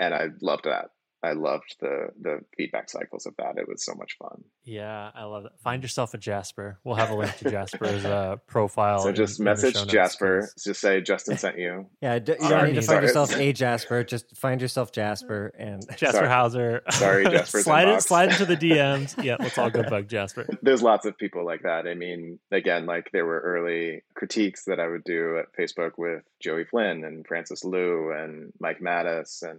and i loved that I loved the the feedback cycles of that. It was so much fun. Yeah, I love it. Find yourself a Jasper. We'll have a link to Jasper's uh, profile. So just in, message in Jasper. Just say Justin sent you. Yeah, d- you don't need to find yourself a Jasper. Just find yourself Jasper and Jasper Sorry. Hauser. Sorry, Jasper. slide it, slide into the DMs. Yeah, let's all go bug Jasper. There's lots of people like that. I mean, again, like there were early critiques that I would do at Facebook with Joey Flynn and Francis Luu and Mike Matas and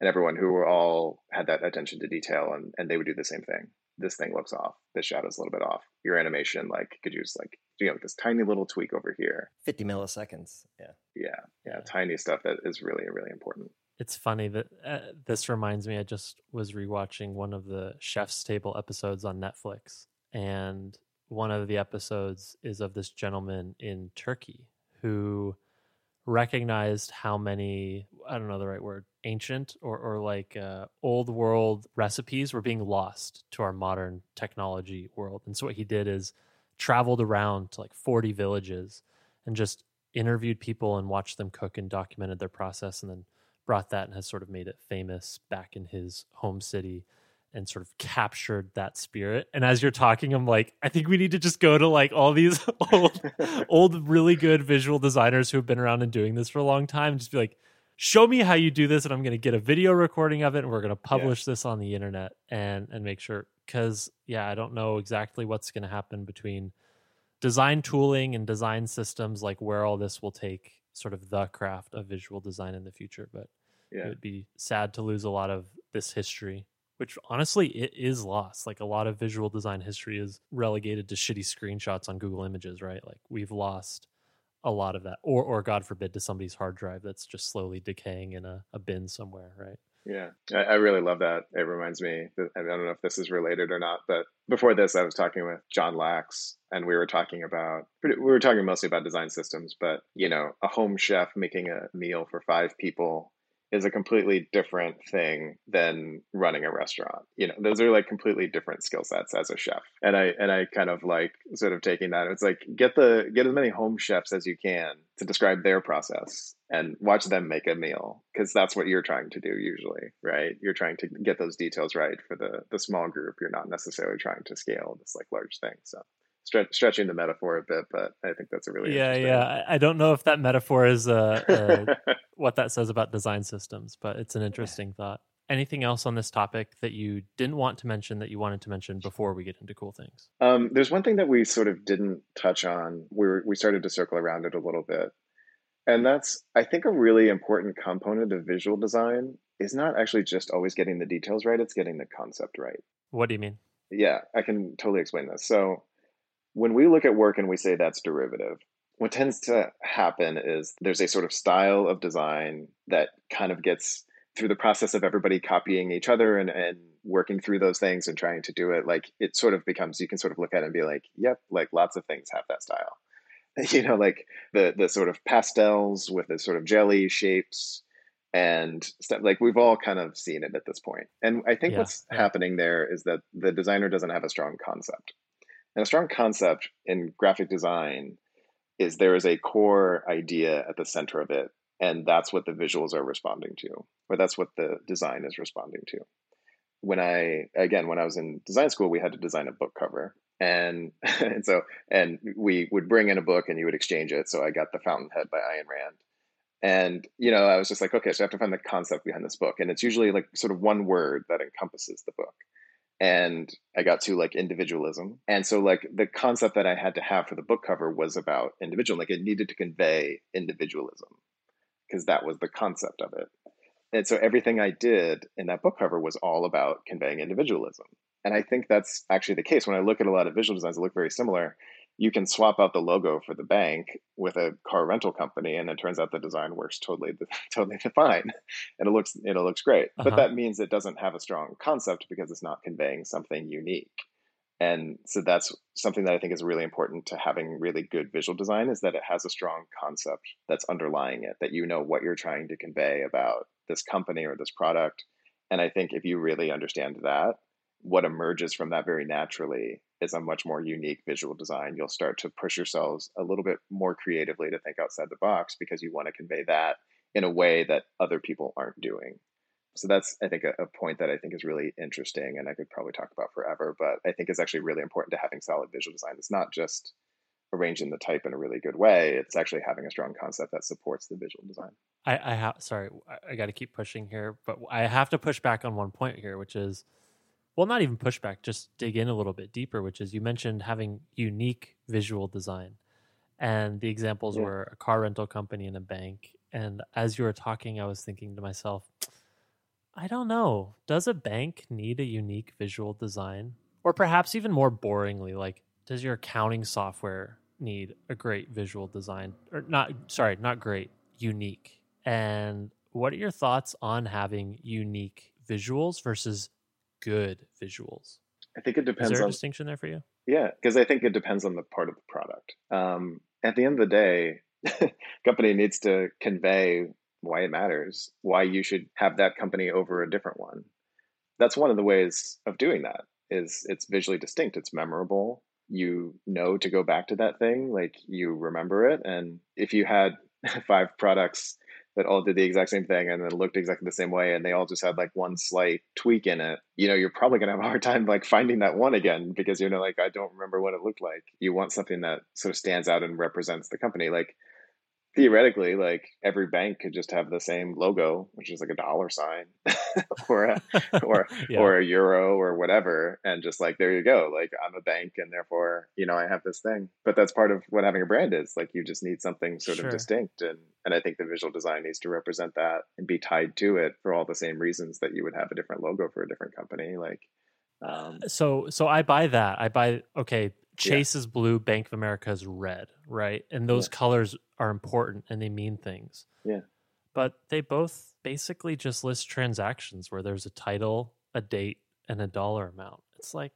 and everyone who were all had that attention to detail and, and they would do the same thing. This thing looks off. This shadow's a little bit off. Your animation like could use like you know this tiny little tweak over here. 50 milliseconds yeah. Yeah yeah, yeah. tiny stuff that is really really important. It's funny that uh, this reminds me i just was rewatching one of the chef's table episodes on netflix and one of the episodes is of this gentleman in turkey who recognized how many I don't know the right word ancient or or like uh, old world recipes were being lost to our modern technology world. And so what he did is traveled around to like 40 villages and just interviewed people and watched them cook and documented their process and then brought that and has sort of made it famous back in his home city and sort of captured that spirit. And as you're talking, I'm like, I think we need to just go to like all these old, old, really good visual designers who have been around and doing this for a long time. And just be like, show me how you do this, and I'm going to get a video recording of it, and we're going to publish yeah. this on the internet and and make sure. Because yeah, I don't know exactly what's going to happen between design tooling and design systems, like where all this will take sort of the craft of visual design in the future. But yeah. it would be sad to lose a lot of this history which honestly it is lost. Like a lot of visual design history is relegated to shitty screenshots on Google Images, right? Like we've lost a lot of that, or or God forbid, to somebody's hard drive that's just slowly decaying in a, a bin somewhere, right? Yeah, I, I, really love that. It reminds me. That, I don't know if this is related or not, but before this, I was talking with Jon Lax, and we were talking about we were talking mostly about design systems. But you know, a home chef making a meal for five people is a completely different thing than running a restaurant. You know, those are like completely different skill sets as a chef. And I and I kind of like sort of taking that. It's like get the get as many home chefs as you can to describe their process and watch them make a meal because that's what you're trying to do usually, right? You're trying to get those details right for the the small group. You're not necessarily trying to scale this like large thing. So stretch, stretching the metaphor a bit, but I think that's a really yeah, yeah. I don't know if that metaphor is uh, uh, what that says about design systems, but it's an interesting thought. Anything else on this topic that you didn't want to mention that you wanted to mention before we get into cool things? Um, there's one thing that we sort of didn't touch on. We were, we started to circle around it a little bit, and that's I think a really important component of visual design is not actually just always getting the details right; it's getting the concept right. What do you mean? Yeah, I can totally explain this. So when we look at work and we say that's derivative, what tends to happen is there's a sort of style of design that kind of gets through the process of everybody copying each other and, and working through those things and trying to do it. Like it sort of becomes you can sort of look at it and be like yep like lots of things have that style. You know like the the sort of pastels with the sort of jelly shapes and stuff like we've all kind of seen it at this point. And i think Yeah, what's happening there is that the designer doesn't have a strong concept and a strong concept in graphic design is there is a core idea at the center of it and that's what the visuals are responding to or that's what the design is responding to. When i again when i was in design school we had to design a book cover and and so and we would bring in a book and you would exchange it so i got the fountainhead by ayn rand. And you know i was just like okay so i have to find the concept behind this book and it's usually like sort of one word that encompasses the book and i got to like individualism. And so like the concept that i had to have for the book cover was about individual like it needed to convey individualism because that was the concept of it. And so everything i did in that book cover was all about conveying individualism. And i think that's actually the case. When i look at a lot of visual designs that look very similar you can swap out the logo for the bank with a car rental company and it turns out the design works totally totally fine. And it looks it looks great. Uh-huh. but that means it doesn't have a strong concept because it's not conveying something unique. And so that's something that i think is really important to having really good visual design is that it has a strong concept that's underlying it that you know what you're trying to convey about this company or this product. And i think if you really understand that what emerges from that very naturally is a much more unique visual design. You'll start to push yourselves a little bit more creatively to think outside the box because you want to convey that in a way that other people aren't doing. So that's, I think, a, a point that I think is really interesting, and I could probably talk about forever. But I think is actually really important to having solid visual design. It's not just arranging the type in a really good way; it's actually having a strong concept that supports the visual design. I, I have sorry, I, I got to keep pushing here, but I have to push back on one point here, which is, well, not even pushback, just dig in a little bit deeper. Which is, you mentioned having unique visual design, and the examples Yeah. were a car rental company and a bank. And as you were talking, I was thinking to myself, I don't know, does a bank need a unique visual design, or perhaps even more boringly, like does your accounting software need a great visual design, or not? Sorry, not great, unique. And what are your thoughts on having unique visuals versus good visuals? I think it depends Is there a on distinction there for you? Yeah, because I think it depends on the part of the product. Um, at the end of the day, company needs to convey why it matters, why you should have that company over a different one. That's one of the ways of doing that. Is it's visually distinct, it's memorable. You know to go back to that thing, like you remember it. And if you had five products that all did the exact same thing and then looked exactly the same way and they all just had like one slight tweak in it you know you're probably going to have a hard time like finding that one again because you know like i don't remember what it looked like. You want something that sort of stands out and represents the company. Like theoretically like every bank could just have the same logo which is like a dollar sign or a, or Yeah. or a euro or whatever and just like there you go like i'm a bank and therefore you know i have this thing but that's part of what having a brand is like you just need something sort Sure. of distinct and and i think the visual design needs to represent that and be tied to it for all the same reasons that you would have a different logo for a different company like um so so I buy that. I buy okay, Chase is blue, Bank of America is red, right? And those colors are important and they mean things. Yeah. But they both basically just list transactions where there's a title, a date, and a dollar amount. It's like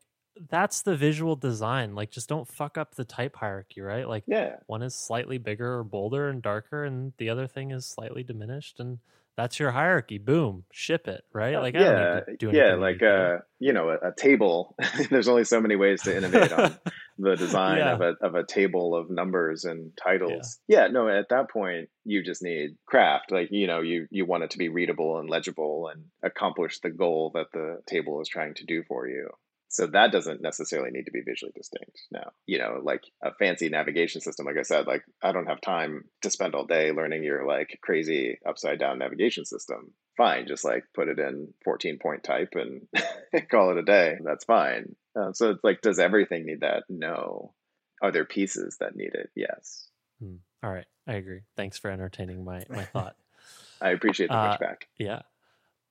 that's the visual design. Like just don't fuck up the type hierarchy, right? Like yeah one is slightly bigger or bolder and darker and the other thing is slightly diminished and that's your hierarchy. Boom, ship it, right? Like I yeah don't need to do yeah like uh you know a, a table there's only so many ways to innovate on the design Yeah. of a of a table of numbers and titles. Yeah. no, at that point you just need craft. Like, you know, you you want it to be readable and legible and accomplish the goal that the table is trying to do for you. So that doesn't necessarily need to be visually distinct now. You know, like a fancy navigation system, like I said, like I don't have time to spend all day learning your like crazy upside down navigation system. Fine, just like put it in 14 point type and call it a day. That's fine. Uh, so it's like, does everything need that? No. Are there pieces that need it? Yes. Hmm. All right, I agree. Thanks for entertaining my my thought. I appreciate the Uh, pushback. yeah,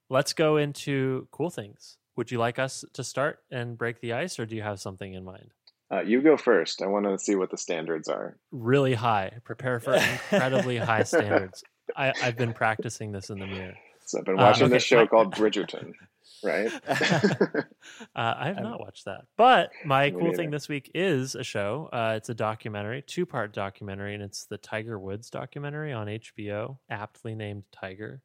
let's go into cool things. Would you like us to start and break the ice, or do you have something in mind? Uh, you go first. I want to see what the standards are. Really high. Prepare for incredibly high standards. I, I've been practicing this in the mirror. So I've been Uh, watching okay, this show called Bridgerton, right? Uh, I have not watched that. But my cool thing this week is a show. Uh, it's a documentary, two part documentary, and it's the Tiger Woods documentary on HBO, aptly named Tiger.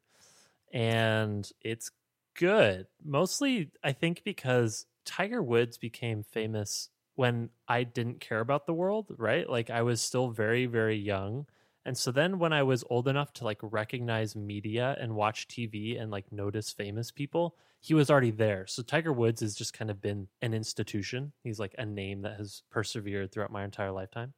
And it's good. Mostly, I think, because Tiger Woods became famous when I didn't care about the world, right? Like I was still very, very young. And so then when I was old enough to like recognize media and watch TV and like notice famous people, he was already there. So Tiger Woods has just kind of been an institution. He's like a name that has persevered throughout my entire lifetime.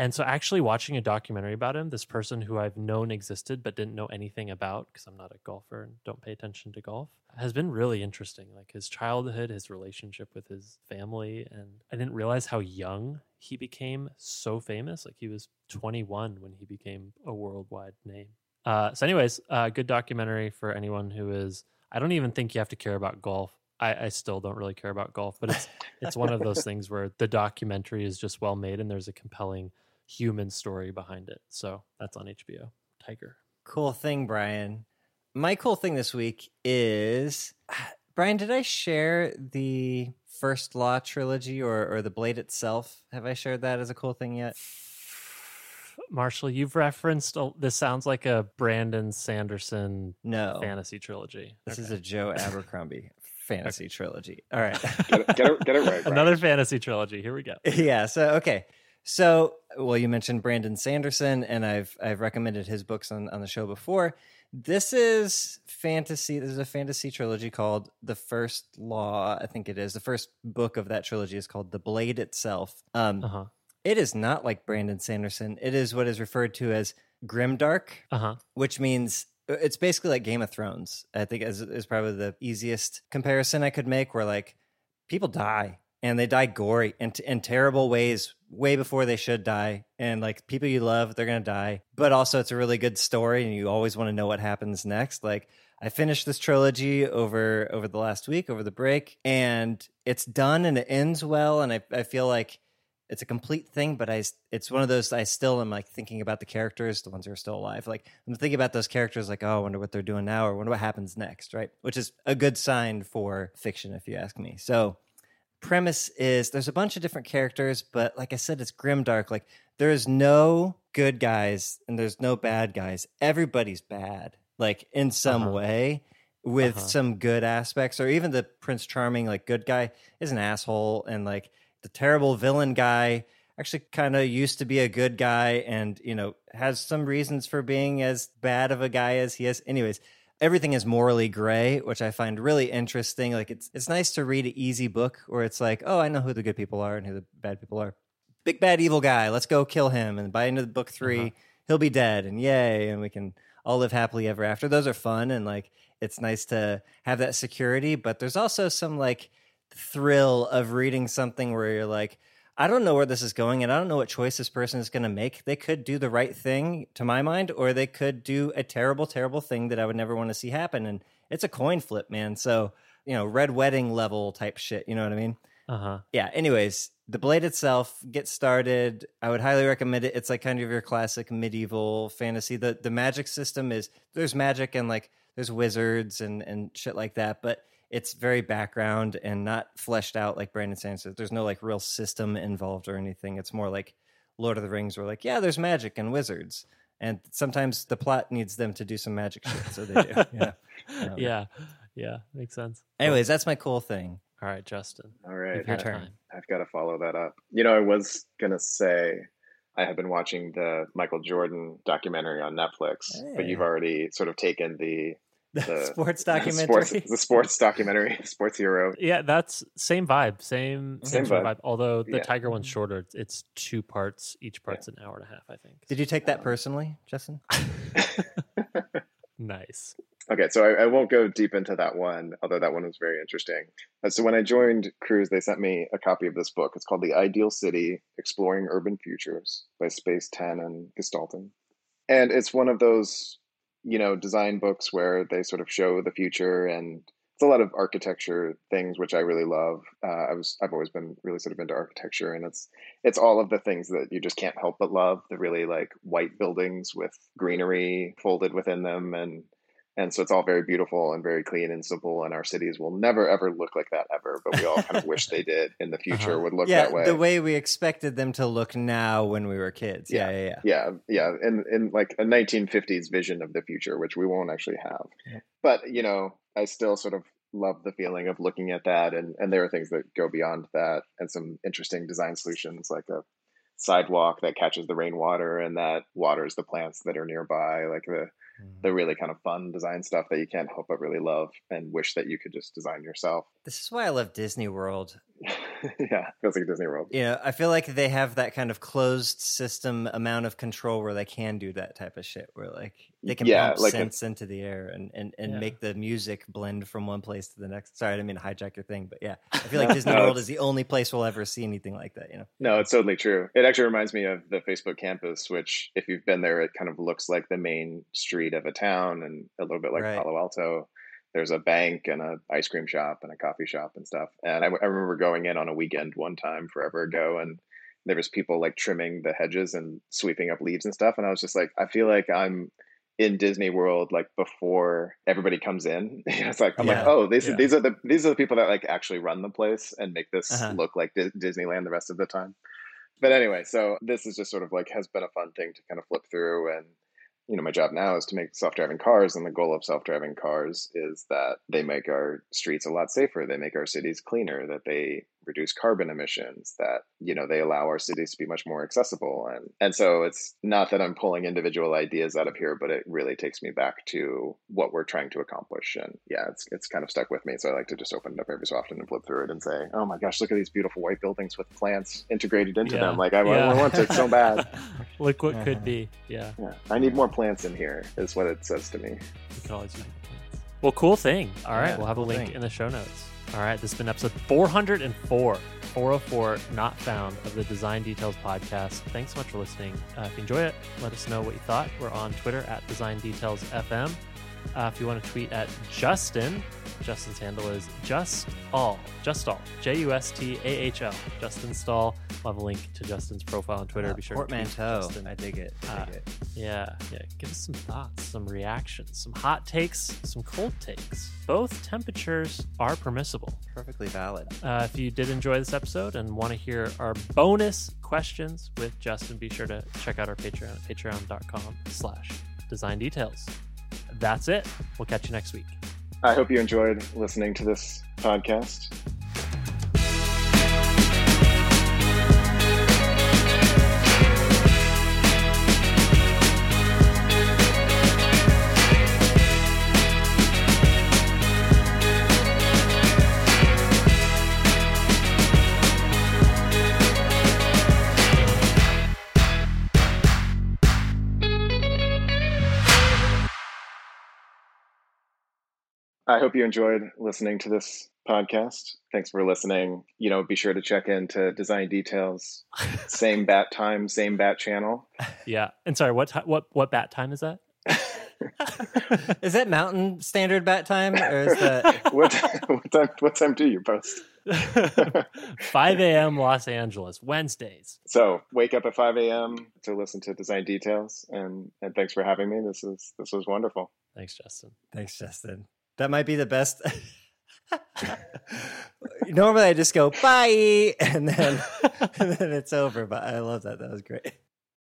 And so actually watching a documentary about him, this person who I've known existed but didn't know anything about because I'm not a golfer and don't pay attention to golf, has been really interesting. Like his childhood, his relationship with his family, and I didn't realize how young he became so famous. Like he was 21 when he became a worldwide name. Uh, so, anyways, uh, good documentary for anyone who is. I don't even think you have to care about golf. I, I still don't really care about golf, but it's it's one of those things where the documentary is just well made and there's a compelling human story behind it. So that's on HBO. Tiger. Cool thing, Brian. My cool thing this week is Brian, did I share the First Law trilogy or, or the Blade itself? Have I shared that as a cool thing yet? Marshall, you've referenced a, this sounds like a Brandon Sanderson No. fantasy trilogy. This is a Joe Abercrombie fantasy trilogy. All right. Get it, get it, get it right. Brian. another fantasy trilogy. Here we go. yeah. So okay. So well, you mentioned Brandon Sanderson, and I've I've recommended his books on on the show before. This is fantasy. This is a fantasy trilogy called The First Law. I think it is. The first book of that trilogy is called The Blade itself. Um, Uh huh. It is not like Brandon Sanderson. It is what is referred to as grimdark, Uh huh. which means uh, it's basically like Game of Thrones. I think is is probably the easiest comparison I could make. Where like people die and they die gory and in terrible ways, way before they should die, and like people you love, they're gonna die. But also, it's a really good story, and you always want to know what happens next. Like I finished this trilogy over over the last week, over the break, and it's done and it ends well, and I I feel like it's a complete thing, but I it's one of those I still am like thinking about the characters, the ones who are still alive. Like I'm thinking about those characters, like oh, I wonder what they're doing now, or wonder what happens next, right? Which is a good sign for fiction, if you ask me. So premise is there's a bunch of different characters, but like I said, it's grimdark. Like there is no good guys and there's no bad guys. Everybody's bad, like in some Uh-huh. way, with Uh-huh. some good aspects. Or even the Prince Charming, like good guy, is an asshole, and like the terrible villain guy actually kind of used to be a good guy and you know has some reasons for being as bad of a guy as he is anyways everything is morally gray which i find really interesting. Like it's it's nice to read an easy book where it's like oh i know who the good people are and who the bad people are. Big bad evil guy. Let's go kill him. And by the end of book 3 Uh-huh. he'll be dead and yay and we can all live happily ever after. Those are fun and like it's nice to have that security but there's also some like thrill of reading something where you're like I don't know where this is going, and I don't know what choice this person is going to make. They could do the right thing, to my mind, or they could do a terrible, terrible thing that I would never want to see happen. And it's a coin flip, man. So, you know, red wedding level type shit. You know what I mean? Uh huh. Yeah. Anyways, the blade itself gets started. I would highly recommend it. It's like kind of your classic medieval fantasy. The the magic system is there's magic and like there's wizards and and shit like that, but it's very background and not fleshed out like Brandon Sanderson. There's no like real system involved or anything. It's more like Lord of the Rings, where like, yeah, there's magic and wizards. And sometimes the plot needs them to do some magic shit, so they do. Yeah. Um, yeah. Yeah. Makes sense. Anyways, that's my cool thing. All right, Justin. All right. Your turn. I've got to follow that up. You know, I was going to say I have been watching the Michael Jordan documentary on Netflix, but you've already sort of taken the, The, the sports the documentary. sports, the sports documentary, Sports Hero. Yeah, that's same vibe, same Same same vibe. vibe. Although the Yeah. Tiger one's shorter, it's- it's two parts. Each part's an hour and a half, I think. Did you take that personally, Justin? Nice. Okay, so I, I won't go deep into that one, although that one was very interesting. Uh, so when I joined Cruise, they sent me a copy of this book. It's called The Ideal City Exploring Urban Futures by Space 10 and Gestalten. And it's one of those, you know, design books where they sort of show the future and it's a lot of architecture things which I really love. Uh, I was I've always been really sort of into architecture, and it's it's all of the things that you just can't help but love. The really like white buildings with greenery folded within them, and and so it's all very beautiful and very clean and simple. And our cities will never ever look like that ever, but we all kind of wish they did in the future Uh-huh. would look yeah, that way. the way we expected them to look now when we were kids. Yeah, yeah, yeah. yeah yeah in in like a 1950s vision of the future which we won't actually have Yeah. but you know i still sort of love the feeling of looking at that and and there are things that go beyond that and some interesting design solutions like a sidewalk that catches the rainwater and that waters the plants that are nearby like the. Mm-hmm. the really kind of fun design stuff that you can't help but really love and wish that you could just design yourself This is why I love Disney World. yeah feels like disney world You know, I feel like they have that kind of closed system amount of control where they can do that type of shit, where like they can Yeah, pump like a- into the air and and, and Yeah. make the music blend from one place to the next. Sorry, I didn't mean to hijack your thing, but yeah, I feel like Disney No, World is the only place we'll ever see anything like that. You know, No, it's totally true. It actually reminds me of the Facebook campus, which, if you've been there, it kind of looks like the main street of a town and a little bit like Right. Palo Alto. There's a bank and an ice cream shop and a coffee shop and stuff. And I, I remember going in on a weekend one time forever ago, and there was people like trimming the hedges and sweeping up leaves and stuff. And I was just like, I feel like I'm in Disney World like before everybody comes in. it's like I'm Yeah. like, oh, these Yeah. these are the these are the people that like actually run the place and make this Uh-huh. look like Dis- Disneyland the rest of the time. But anyway, so this is just sort of like has been a fun thing to kind of flip through and you know, my job now is to make self-driving cars and the goal of self-driving cars is that they make our streets a lot safer, they make our cities cleaner, that they reduce carbon emissions, that you know, they allow our cities to be much more accessible and and so it's not that I'm pulling individual ideas out of here, but it really takes me back to what we're trying to accomplish and yeah, it's it's kind of stuck with me, so I like to just open it up every so often and flip through it and say, "Oh my gosh, look at these beautiful white buildings with plants integrated into Yeah. them." Like I, Yeah. I want it so bad. Look what Uh-huh. could be. Yeah. Yeah, I need more plants in here, is what it says to me. We could always use the plants. Well, cool thing. All right, Yeah, we'll have a link thing. in the show notes. All right, this has been episode 404, 404 not found of the Design Details podcast. Thanks so much for listening. Uh, if you enjoy it, let us know what you thought. We're on Twitter at Design Details FM. Uh, if you want to tweet at Justin, Justin's handle is just all, just all, J U S T A H L, Justin Stahl. We'll have a link to Justin's profile on Twitter. Uh, Be sure to tweet portmanteau. Justin. I dig it. I Uh, it. Yeah, yeah. Give us some thoughts, some reactions, some hot takes, some cold takes. Both temperatures are permissible. Perfectly valid. Uh, if you did enjoy this episode and want to hear our bonus questions with Justin, be sure to check out our Patreon at patreon.com slash design details. That's it. We'll catch you next week. I hope you enjoyed listening to this podcast. I hope you enjoyed listening to this podcast. Thanks for listening. You know, be sure to check into Design Details. Same bat time, same bat channel. Yeah. And sorry, what ti what what bat time is that? Is that Mountain Standard bat time, or is that? what, what time? What time do you post? 5 a.m. Los Angeles, Wednesdays. So wake up at 5 a.m. to listen to Design Details, and and thanks for having me. This is this was wonderful. Thanks, Justin. Thanks, Justin. That might be the best. Normally, I just go bye, and then and then it's over. But I love that. That was great.